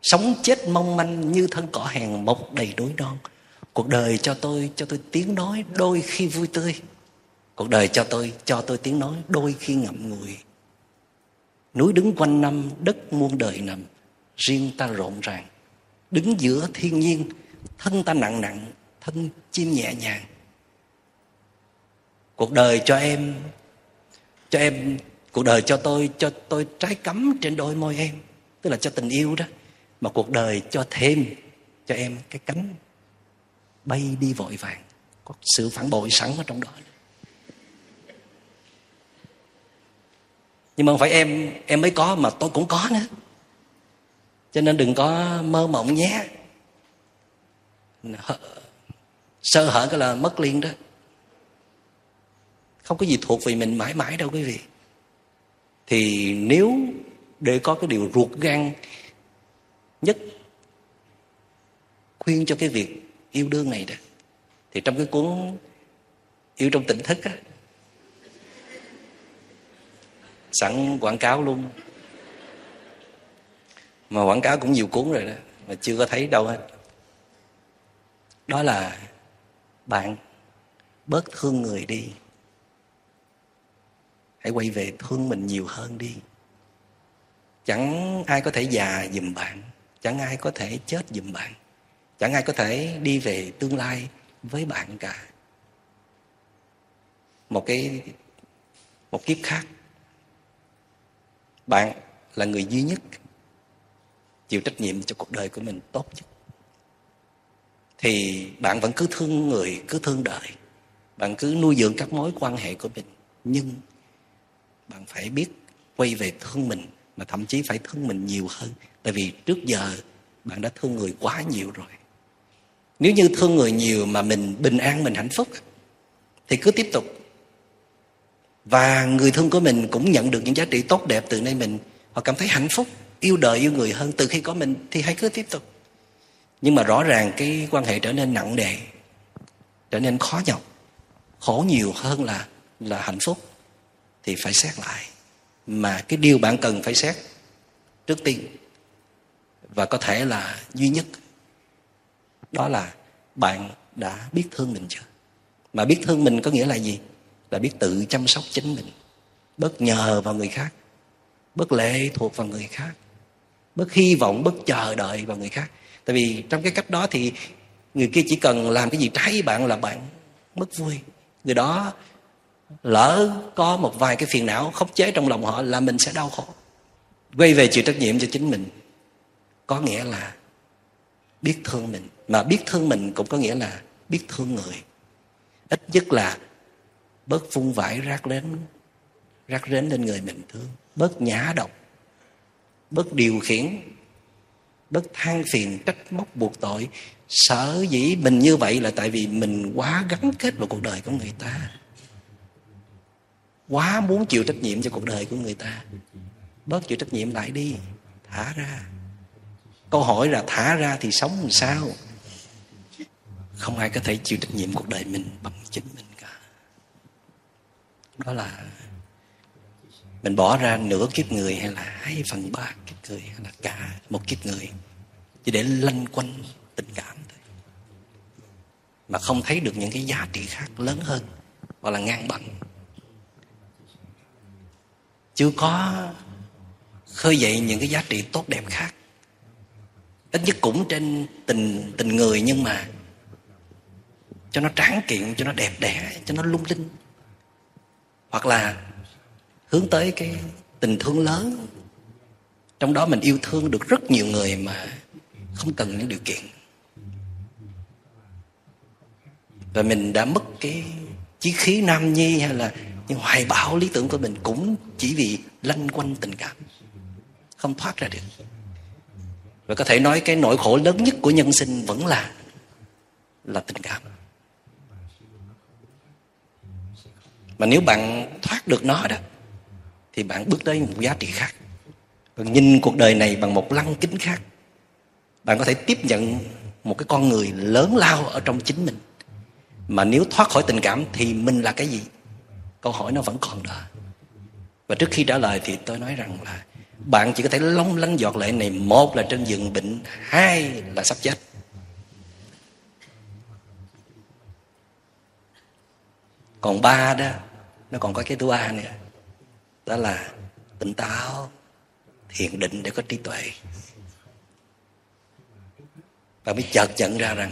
Sống chết mong manh như thân cỏ hèn mọc đầy đối non. Cuộc đời cho tôi cho tôi tiếng nói đôi khi vui tươi. Cuộc đời cho tôi cho tôi tiếng nói đôi khi ngậm ngùi. Núi đứng quanh năm, đất muôn đời nằm. Riêng ta rộn ràng đứng giữa thiên nhiên, thân ta nặng nặng, thân chim nhẹ nhàng. Cuộc đời cho em cho em, cuộc đời cho tôi cho tôi trái cấm trên đôi môi em, tức là cho tình yêu đó, mà cuộc đời cho thêm, cho em cái cánh bay đi vội vàng, có sự phản bội sẵn ở trong đó. Nhưng mà không phải em em mới có mà tôi cũng có nữa cho nên đừng có mơ mộng nhé. Sơ hở cái là mất liền đó. Không có gì thuộc về mình mãi mãi đâu quý vị. Thì nếu để có cái điều ruột gan nhất khuyên cho cái việc yêu đương này đó, thì trong cái cuốn yêu trong tỉnh thức á, sẵn quảng cáo luôn mà quảng cáo cũng nhiều cuốn rồi đó, mà chưa có thấy đâu hết. Đó là bạn bớt thương người đi. Hãy quay về thương mình nhiều hơn đi. Chẳng ai có thể già giùm bạn, chẳng ai có thể chết giùm bạn, chẳng ai có thể đi về tương lai với bạn cả. Một cái, một kiếp khác, bạn là người duy nhất chịu trách nhiệm cho cuộc đời của mình tốt nhất. Thì bạn vẫn cứ thương người, cứ thương đời. Bạn cứ nuôi dưỡng các mối quan hệ của mình. Nhưng bạn phải biết quay về thương mình, mà thậm chí phải thương mình nhiều hơn. Tại vì trước giờ bạn đã thương người quá nhiều rồi. Nếu như thương người nhiều mà mình bình an, mình hạnh phúc, thì cứ tiếp tục. Và người thương của mình cũng nhận được những giá trị tốt đẹp từ nơi mình. Họ cảm thấy hạnh phúc yêu đời yêu người hơn từ khi có mình thì hãy cứ tiếp tục. Nhưng mà rõ ràng cái quan hệ trở nên nặng nề, trở nên khó nhọc, khổ nhiều hơn là là hạnh phúc, thì phải xét lại. Mà cái điều bạn cần phải xét trước tiên và có thể là duy nhất, đó là bạn đã biết thương mình chưa? Mà biết thương mình có nghĩa là gì? Là biết tự chăm sóc chính mình, bớt nhờ vào người khác, bớt lệ thuộc vào người khác bớt hy vọng, bớt chờ đợi vào người khác. Tại vì trong cái cách đó thì người kia chỉ cần làm cái gì trái với bạn là bạn mất vui. Người đó lỡ có một vài cái phiền não khống chế trong lòng họ là mình sẽ đau khổ. Quay về chịu trách nhiệm cho chính mình. Có nghĩa là biết thương mình. Mà biết thương mình cũng có nghĩa là biết thương người. Ít nhất là bớt phun vãi rác đến rác rến lên người mình, thương. Bớt nhã độc bớt điều khiển bớt than phiền, trách móc, buộc tội. Sở dĩ mình như vậy là tại vì mình quá gắn kết vào cuộc đời của người ta. Quá muốn chịu trách nhiệm cho cuộc đời của người ta. Bớt chịu trách nhiệm lại đi. Thả ra. Câu hỏi là thả ra thì sống làm sao? Không ai có thể chịu trách nhiệm cuộc đời mình bằng chính mình cả. Đó là mình bỏ ra nửa kiếp người hay là hai phần ba kiếp người hay là cả một kiếp người chỉ để lanh quanh tình cảm thôi. Mà không thấy được những cái giá trị khác lớn hơn, hoặc là ngang bằng. Chưa có khơi dậy những cái giá trị tốt đẹp khác. Ít nhất cũng trên tình tình người nhưng mà cho nó tráng kiện, cho nó đẹp đẽ, cho nó lung linh. Hoặc là hướng tới cái tình thương lớn. Trong đó mình yêu thương được rất nhiều người mà không cần những điều kiện. Và mình đã mất cái chí khí nam nhi hay là những hoài bão lý tưởng của mình cũng chỉ vì lanh quanh tình cảm, không thoát ra được. Và có thể nói cái nỗi khổ lớn nhất của nhân sinh vẫn là là tình cảm. Mà nếu bạn thoát được nó đó thì bạn bước tới một giá trị khác. Bạn nhìn cuộc đời này bằng một lăng kính khác. Bạn có thể tiếp nhận một cái con người lớn lao ở trong chính mình. Mà nếu thoát khỏi tình cảm thì mình là cái gì? Câu hỏi nó vẫn còn đó. Và trước khi trả lời thì tôi nói rằng là bạn chỉ có thể long lanh giọt lệ này. Một là trên giường bệnh, hai là sắp chết. Còn ba đó, nó còn có cái thứ ba nữa đó là tỉnh táo, thiền định để có trí tuệ. Bạn mới chợt nhận ra rằng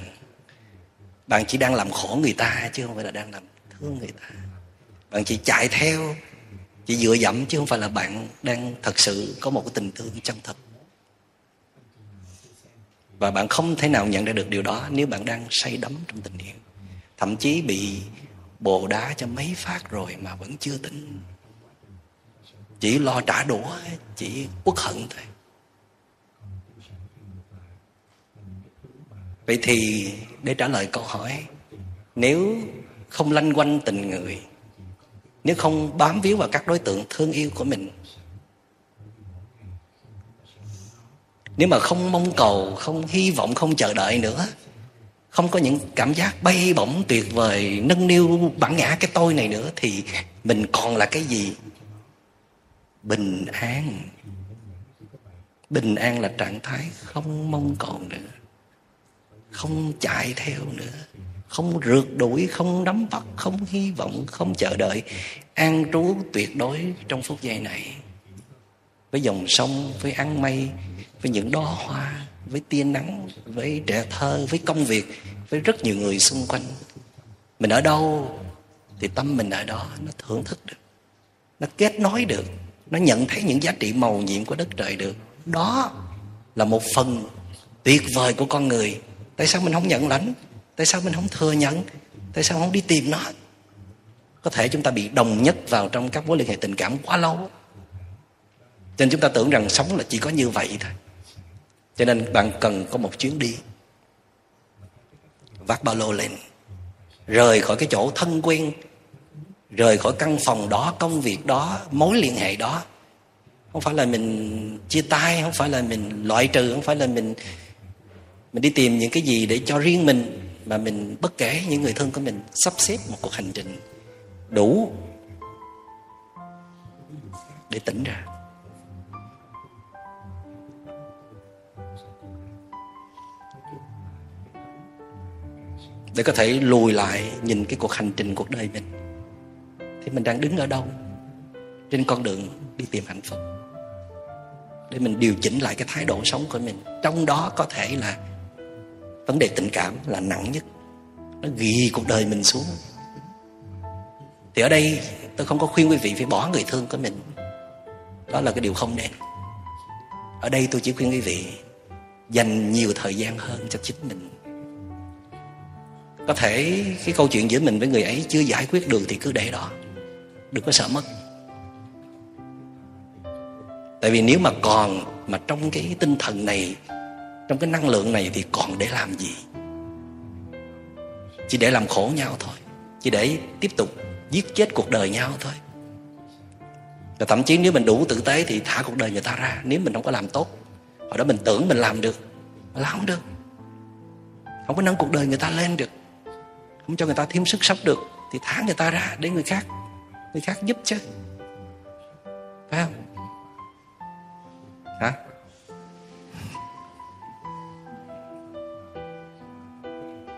bạn chỉ đang làm khổ người ta chứ không phải là đang làm thương người ta. Bạn chỉ chạy theo, chỉ dựa dẫm chứ không phải là bạn đang thật sự có một cái tình thương chân thật. Và bạn không thể nào nhận ra được điều đó nếu bạn đang say đắm trong tình yêu. Thậm chí bị bồ đá cho mấy phát rồi mà vẫn chưa tỉnh chỉ lo trả đũa chỉ uất hận thôi. Vậy thì để trả lời câu hỏi, nếu không lanh quanh tình người, nếu không bám víu vào các đối tượng thương yêu của mình, nếu mà không mong cầu, không hy vọng, không chờ đợi nữa, không có những cảm giác bay bổng tuyệt vời, nâng niu bản ngã cái tôi này nữa, thì mình còn là cái gì? Bình an. Bình an là trạng thái không mong cầu nữa. Không chạy theo nữa. Không rượt đuổi, không nắm bắt, không hy vọng, không chờ đợi. An trú tuyệt đối trong phút giây này. Với dòng sông, với ăn mây, với những đóa hoa, với tia nắng, với trẻ thơ, với công việc, với rất nhiều người xung quanh. Mình ở đâu thì tâm mình ở đó, nó thưởng thức được, nó kết nối được nó nhận thấy những giá trị màu nhiệm của đất trời được. Đó là một phần tuyệt vời của con người. Tại sao mình không nhận lãnh? Tại sao mình không thừa nhận? Tại sao không đi tìm nó? Có thể chúng ta bị đồng nhất vào trong các mối liên hệ tình cảm quá lâu. Cho nên chúng ta tưởng rằng sống là chỉ có như vậy thôi. Cho nên bạn cần có một chuyến đi. Vác ba lô lên. Rời khỏi cái chỗ thân quen rời khỏi căn phòng đó, công việc đó, mối liên hệ đó. Không phải là mình chia tay, không phải là mình loại trừ, không phải là mình mình đi tìm những cái gì để cho riêng mình, mà mình bất kể những người thân của mình sắp xếp một cuộc hành trình đủ để tỉnh ra. Để có thể lùi lại nhìn cái cuộc hành trình, cuộc đời mình thì mình đang đứng ở đâu? Trên con đường đi tìm hạnh phúc. Để mình điều chỉnh lại cái thái độ sống của mình. Trong đó có thể là vấn đề tình cảm là nặng nhất. Nó ghi cuộc đời mình xuống. Thì ở đây, tôi không có khuyên quý vị phải bỏ người thương của mình. Đó là cái điều không nên. Ở đây tôi chỉ khuyên quý vị, dành nhiều thời gian hơn cho chính mình. Có thể cái câu chuyện giữa mình với người ấy chưa giải quyết được thì cứ để đó đừng có sợ mất. Tại vì nếu mà còn mà trong cái tinh thần này, trong cái năng lượng này thì còn để làm gì? Chỉ để làm khổ nhau thôi. Chỉ để tiếp tục giết chết cuộc đời nhau thôi. Và thậm chí nếu mình đủ tử tế thì thả cuộc đời người ta ra. Nếu mình không có làm tốt, hồi đó mình tưởng mình làm được, mà làm không được. Không có nâng cuộc đời người ta lên được. Không cho người ta thêm sức sống được, thì thả người ta ra để người khác người khác giúp chứ. Phải không? Hả?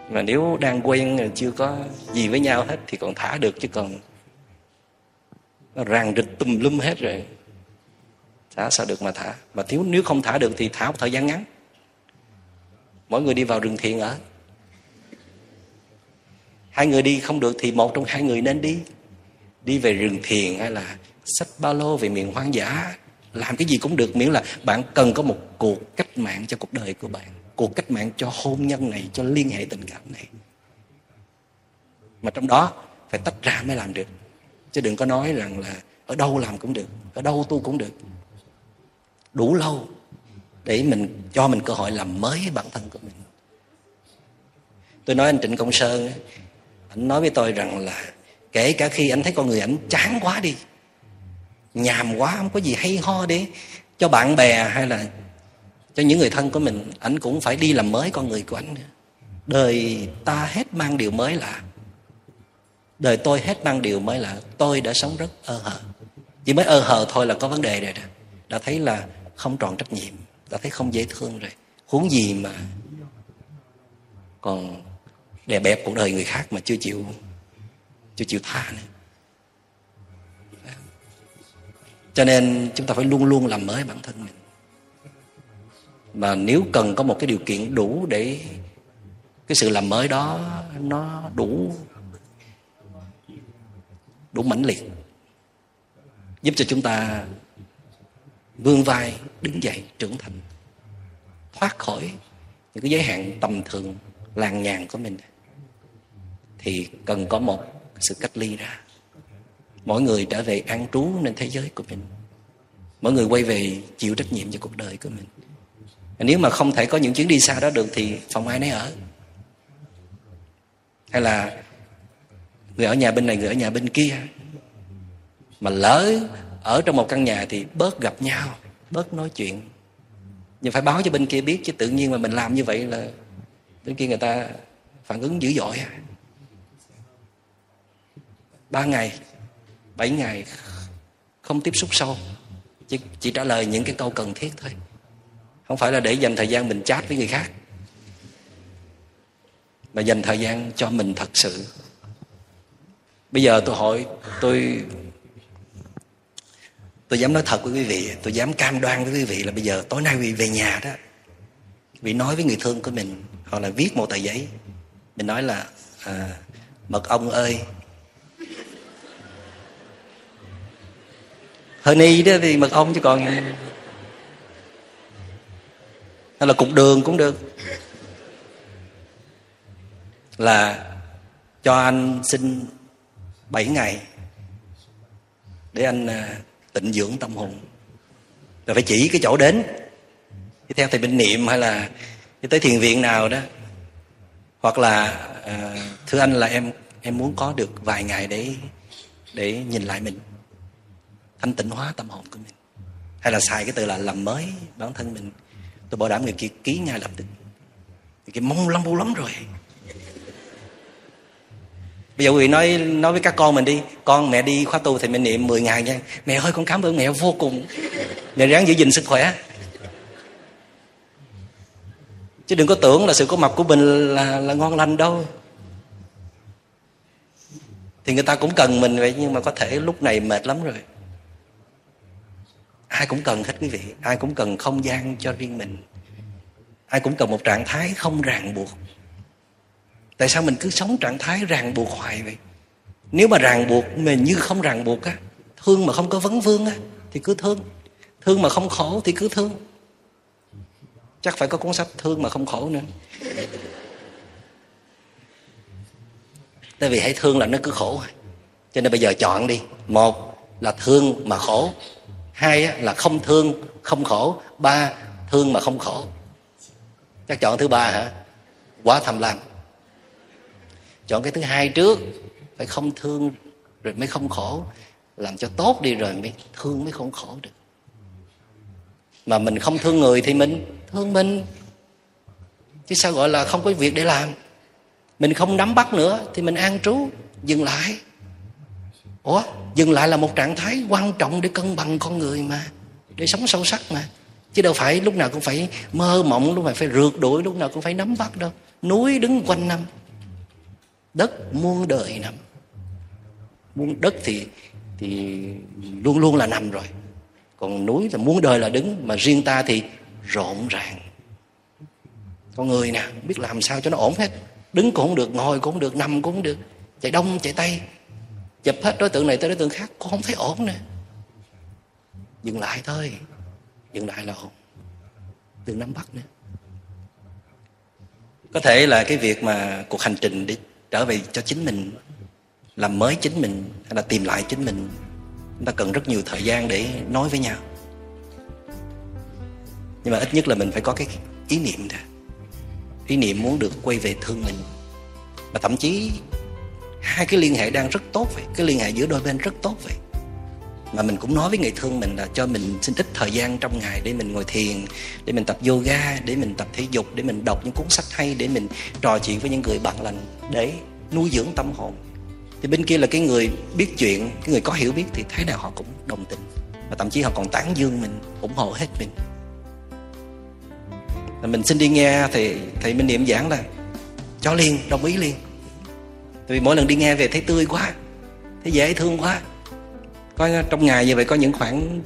Mà nếu đang quen chưa có gì với nhau hết thì còn thả được chứ còn nó ràng rịch tùm lum hết rồi. Thả sao được mà thả? Mà thiếu, nếu không thả được thì thả một thời gian ngắn. Mỗi người đi vào rừng thiền ở. Hai người đi không được thì một trong hai người nên đi đi về rừng thiền hay là sách ba lô về miền hoang dã, làm cái gì cũng được, miễn là bạn cần có một cuộc cách mạng cho cuộc đời của bạn, cuộc cách mạng cho hôn nhân này, cho liên hệ tình cảm này. Mà trong đó phải tách ra mới làm được. Chứ đừng có nói rằng là ở đâu làm cũng được, ở đâu tu cũng được. Đủ lâu để mình, cho mình cơ hội làm mới bản thân của mình. Tôi nói anh trịnh công sơn anh nói với tôi rằng là kể cả khi anh thấy con người ảnh chán quá đi, nhàm quá, không có gì hay ho để cho bạn bè hay là cho những người thân của mình, ảnh cũng phải đi làm mới con người của ảnh đời ta hết mang điều mới lạ. Đời tôi hết mang điều mới lạ. Tôi đã sống rất ơ hờ. Chỉ mới ơ hờ thôi là có vấn đề rồi đó. Đã thấy là không tròn trách nhiệm. Đã thấy không dễ thương rồi. Huống gì mà còn đè bẹp cuộc đời người khác mà chưa chịu chưa chịu tha nữa. Cho nên chúng ta phải luôn luôn làm mới bản thân mình. Mà nếu cần có một cái điều kiện đủ để cái sự làm mới đó nó đủ đủ mãnh liệt, giúp cho chúng ta vươn vai, đứng dậy, trưởng thành, thoát khỏi những cái giới hạn tầm thường, làng nhàn của mình, thì cần có một sự cách ly ra. Mỗi người trở về an trú nên thế giới của mình. Mỗi người quay về chịu trách nhiệm cho cuộc đời của mình. Nếu mà không thể có những chuyến đi xa đó được thì phòng ai nấy ở? Hay là người ở nhà bên này, người ở nhà bên kia? Mà lỡ ở trong một căn nhà thì bớt gặp nhau, bớt nói chuyện. Nhưng phải báo cho bên kia biết, chứ tự nhiên mà mình làm như vậy là bên kia người ta phản ứng dữ dội à ba ngày bảy ngày không tiếp xúc sâu chỉ, chỉ trả lời những cái câu cần thiết thôi. Không phải là để dành thời gian mình chat với người khác mà dành thời gian cho mình thật sự. Bây giờ tôi hỏi tôi tôi dám nói thật với quý vị tôi dám cam đoan với quý vị là bây giờ tối nay quý vị về nhà đó. Vị nói với người thương của mình hoặc là viết một tờ giấy. Mình nói là à, mật ong ơi honey đó thì mật ong chứ còn hay là cục đường cũng được. Là cho anh xin 7 ngày để anh à, tịnh dưỡng tâm hồn. Rồi phải chỉ cái chỗ đến. Đi theo thầy minh niệm hay là đi tới thiền viện nào đó. Hoặc là à, thưa anh là em em muốn có được vài ngày để để nhìn lại mình thanh tịnh hóa tâm hồn của mình. Hay là xài cái từ là làm mới bản thân mình. Tôi bảo đảm người kia ký ngay lập tức. Người kia mong lắm lắm rồi. Bây giờ quý vị nói nói với các con mình đi. Con, mẹ đi khóa tu thì mình niệm 10 ngày nha. Mẹ ơi, con cảm ơn mẹ vô cùng. Mẹ ráng giữ gìn sức khỏe. Chứ đừng có tưởng là sự có mặt của mình là là ngon lành đâu. Thì người ta cũng cần mình vậy, nhưng mà có thể lúc này mệt lắm rồi ai cũng cần hết quý vị. Ai cũng cần không gian cho riêng mình. Ai cũng cần một trạng thái không ràng buộc. Tại sao mình cứ sống trạng thái ràng buộc hoài vậy? Nếu mà ràng buộc mình như không ràng buộc á, thương mà không có vấn vương á, thì cứ thương. Thương mà không khổ thì cứ thương. Chắc phải có cuốn sách thương mà không khổ nữa. Tại vì hãy thương là nó cứ khổ. Cho nên bây giờ chọn đi. Một là thương mà khổ hai là không thương, không khổ. Ba, thương mà không khổ. Chắc chọn thứ ba hả? Quá tham lam. Chọn cái thứ hai trước. Phải không thương rồi mới không khổ. Làm cho tốt đi rồi mới thương mới không khổ được. Mà mình không thương người thì mình thương mình. Chứ sao gọi là không có việc để làm? Mình không nắm bắt nữa thì mình an trú, dừng lại ủa, dừng lại là một trạng thái quan trọng để cân bằng con người mà, để sống sâu sắc mà. Chứ đâu phải lúc nào cũng phải mơ mộng, lúc nào phải rượt đuổi, lúc nào cũng phải nắm bắt đâu. Núi đứng quanh năm, đất muôn đời nằm. Muôn đất thì thì luôn luôn là nằm rồi. Còn núi là muôn đời là đứng, mà riêng ta thì rộn ràng. Con người nè biết làm sao cho nó ổn hết. Đứng cũng không được, ngồi cũng không được, nằm cũng không được. Chạy đông, chạy tây chụp hết đối tượng này tới đối tượng khác, cũng không thấy ổn nè dừng lại thôi. Dừng lại là ổn. Đừng nắm bắt nữa. Có thể là cái việc mà cuộc hành trình để trở về cho chính mình, làm mới chính mình, hay là tìm lại chính mình, chúng ta cần rất nhiều thời gian để nói với nhau. Nhưng mà ít nhất là mình phải có cái ý niệm ra ý niệm muốn được quay về thương mình. Và thậm chí hai cái liên hệ đang rất tốt vậy. Cái liên hệ giữa đôi bên rất tốt vậy. Mà mình cũng nói với người thương mình là cho mình xin ít thời gian trong ngày để mình ngồi thiền, để mình tập yoga, để mình tập thể dục, để mình đọc những cuốn sách hay, để mình trò chuyện với những người bạn lành để nuôi dưỡng tâm hồn. Thì bên kia là cái người biết chuyện, cái người có hiểu biết thì thế nào họ cũng đồng tình. Và thậm chí họ còn tán dương mình, ủng hộ hết mình. Mình xin đi nghe thì thầy minh niệm giảng là, cho liền, đồng ý liền vì mỗi lần đi nghe về thấy tươi quá, thấy dễ thương quá. Có ờ, trong ngày như vậy có những khoảng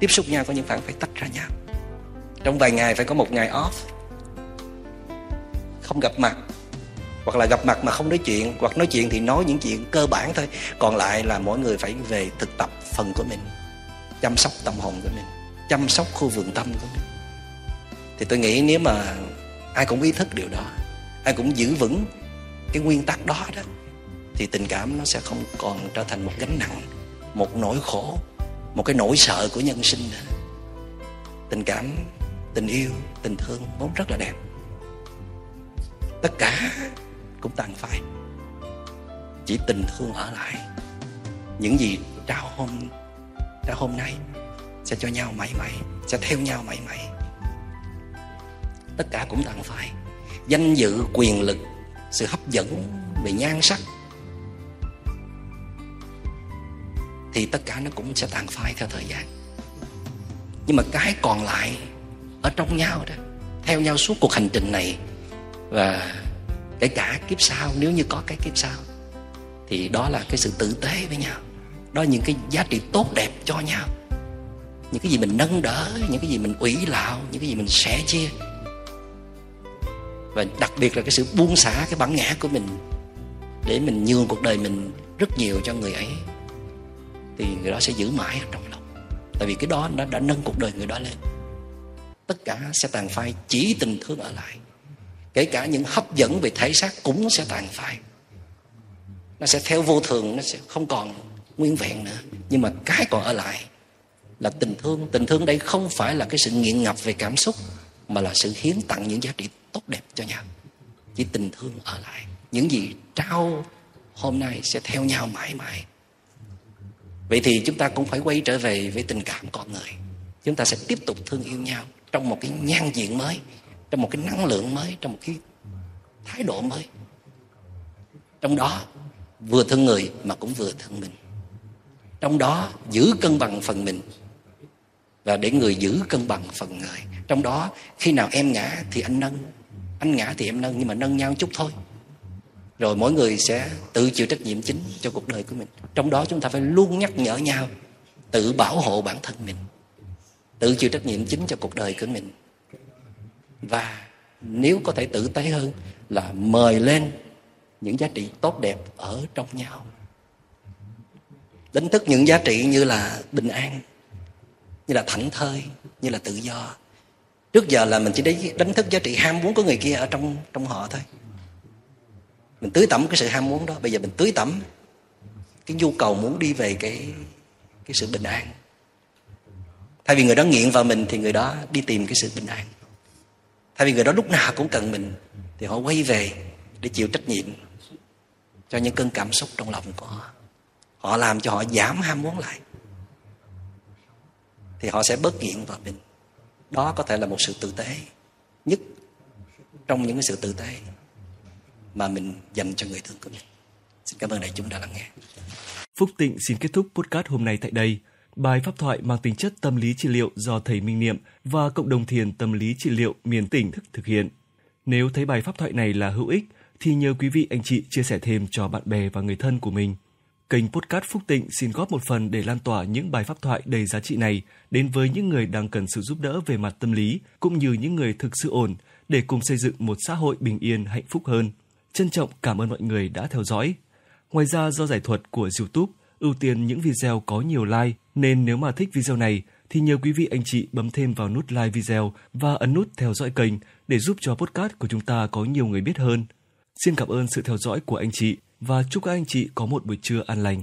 tiếp xúc nhau, có những khoảng phải tách ra nhau. Trong vài ngày phải có một ngày off. Không gặp mặt, hoặc là gặp mặt mà không nói chuyện, hoặc nói chuyện thì nói những chuyện cơ bản thôi. Còn lại là mỗi người phải về thực tập phần của mình, chăm sóc tâm hồn của mình, chăm sóc khu vườn tâm của mình. Thì tôi nghĩ nếu mà ai cũng ý thức điều đó, ai cũng giữ vững cái nguyên tắc đó đó, thì tình cảm nó sẽ không còn trở thành một gánh nặng, một nỗi khổ, một cái nỗi sợ của nhân sinh nữa. Tình cảm, tình yêu, tình thương vốn rất là đẹp. Tất cả cũng tàn phai. Chỉ tình thương ở lại. Những gì trao hôm trao hôm nay sẽ cho nhau mãi mãi, sẽ theo nhau mãi mãi. Tất cả cũng tàn phai. Danh dự, quyền lực sự hấp dẫn về nhan sắc, thì tất cả nó cũng sẽ tàn phai theo thời gian. Nhưng mà cái còn lại ở trong nhau đó, theo nhau suốt cuộc hành trình này, và kể cả kiếp sau, nếu như có cái kiếp sau, thì đó là cái sự tử tế với nhau. Đó là những cái giá trị tốt đẹp cho nhau. Những cái gì mình nâng đỡ, những cái gì mình ủy lạo, những cái gì mình sẻ chia và đặc biệt là cái sự buông xả cái bản ngã của mình để mình nhường cuộc đời mình rất nhiều cho người ấy, thì người đó sẽ giữ mãi ở trong lòng tại vì cái đó nó đã nâng cuộc đời người đó lên. Tất cả sẽ tàn phai, chỉ tình thương ở lại. Kể cả những hấp dẫn về thể xác cũng sẽ tàn phai. Nó sẽ theo vô thường, nó sẽ không còn nguyên vẹn nữa. Nhưng mà cái còn ở lại là tình thương. Tình thương đây không phải là cái sự nghiện ngập về cảm xúc, mà là sự hiến tặng những giá trị tốt đẹp cho nhau. Chỉ tình thương ở lại. Những gì trao hôm nay sẽ theo nhau mãi mãi. Vậy thì chúng ta cũng phải quay trở về với tình cảm con người. Chúng ta sẽ tiếp tục thương yêu nhau trong một cái nhan diện mới, trong một cái năng lượng mới, trong một cái thái độ mới. Trong đó, vừa thương người mà cũng vừa thương mình. Trong đó, giữ cân bằng phần mình. Và để người giữ cân bằng phần người. Trong đó, khi nào em ngã thì anh nâng anh ngã thì em nâng, nhưng mà nâng nhau chút thôi. Rồi mỗi người sẽ tự chịu trách nhiệm chính cho cuộc đời của mình. Trong đó chúng ta phải luôn nhắc nhở nhau, tự bảo hộ bản thân mình, tự chịu trách nhiệm chính cho cuộc đời của mình. Và nếu có thể tử tế hơn là mời lên những giá trị tốt đẹp ở trong nhau. Đánh thức những giá trị như là bình an, như là thảnh thơi, như là tự do trước giờ là mình chỉ đánh, đánh thức giá trị ham muốn của người kia ở trong trong họ thôi. Mình tưới tẩm cái sự ham muốn đó. Bây giờ mình tưới tẩm cái nhu cầu muốn đi về cái cái sự bình an. Thay vì người đó nghiện vào mình thì người đó đi tìm cái sự bình an. Thay vì người đó lúc nào cũng cần mình thì họ quay về để chịu trách nhiệm cho những cơn cảm xúc trong lòng của họ. Họ làm cho họ giảm ham muốn lại. Thì họ sẽ bớt nghiện vào mình đó có thể là một sự tử tế, nhất trong những cái sự tử tế mà mình dành cho người thương của mình xin cảm ơn đại chúng đã lắng nghe Phúc Tịnh xin kết thúc podcast hôm nay tại đây. Bài pháp thoại mang tính chất tâm lý trị liệu do thầy Minh Niệm và cộng đồng thiền tâm lý trị liệu miền tỉnh thức thực hiện. Nếu thấy bài pháp thoại này là hữu ích, thì nhờ quý vị anh chị chia sẻ thêm cho bạn bè và người thân của mình. Kênh Podcast Phúc Tịnh xin góp một phần để lan tỏa những bài pháp thoại đầy giá trị này đến với những người đang cần sự giúp đỡ về mặt tâm lý, cũng như những người thực sự ổn, để cùng xây dựng một xã hội bình yên, hạnh phúc hơn. Trân trọng cảm ơn mọi người đã theo dõi. Ngoài ra, do giải thuật của YouTube ưu tiên những video có nhiều like, nên nếu mà thích video này, thì nhờ quý vị anh chị bấm thêm vào nút like video và ấn nút theo dõi kênh để giúp cho podcast của chúng ta có nhiều người biết hơn. Xin cảm ơn sự theo dõi của anh chị và chúc các anh chị có một buổi trưa an lành.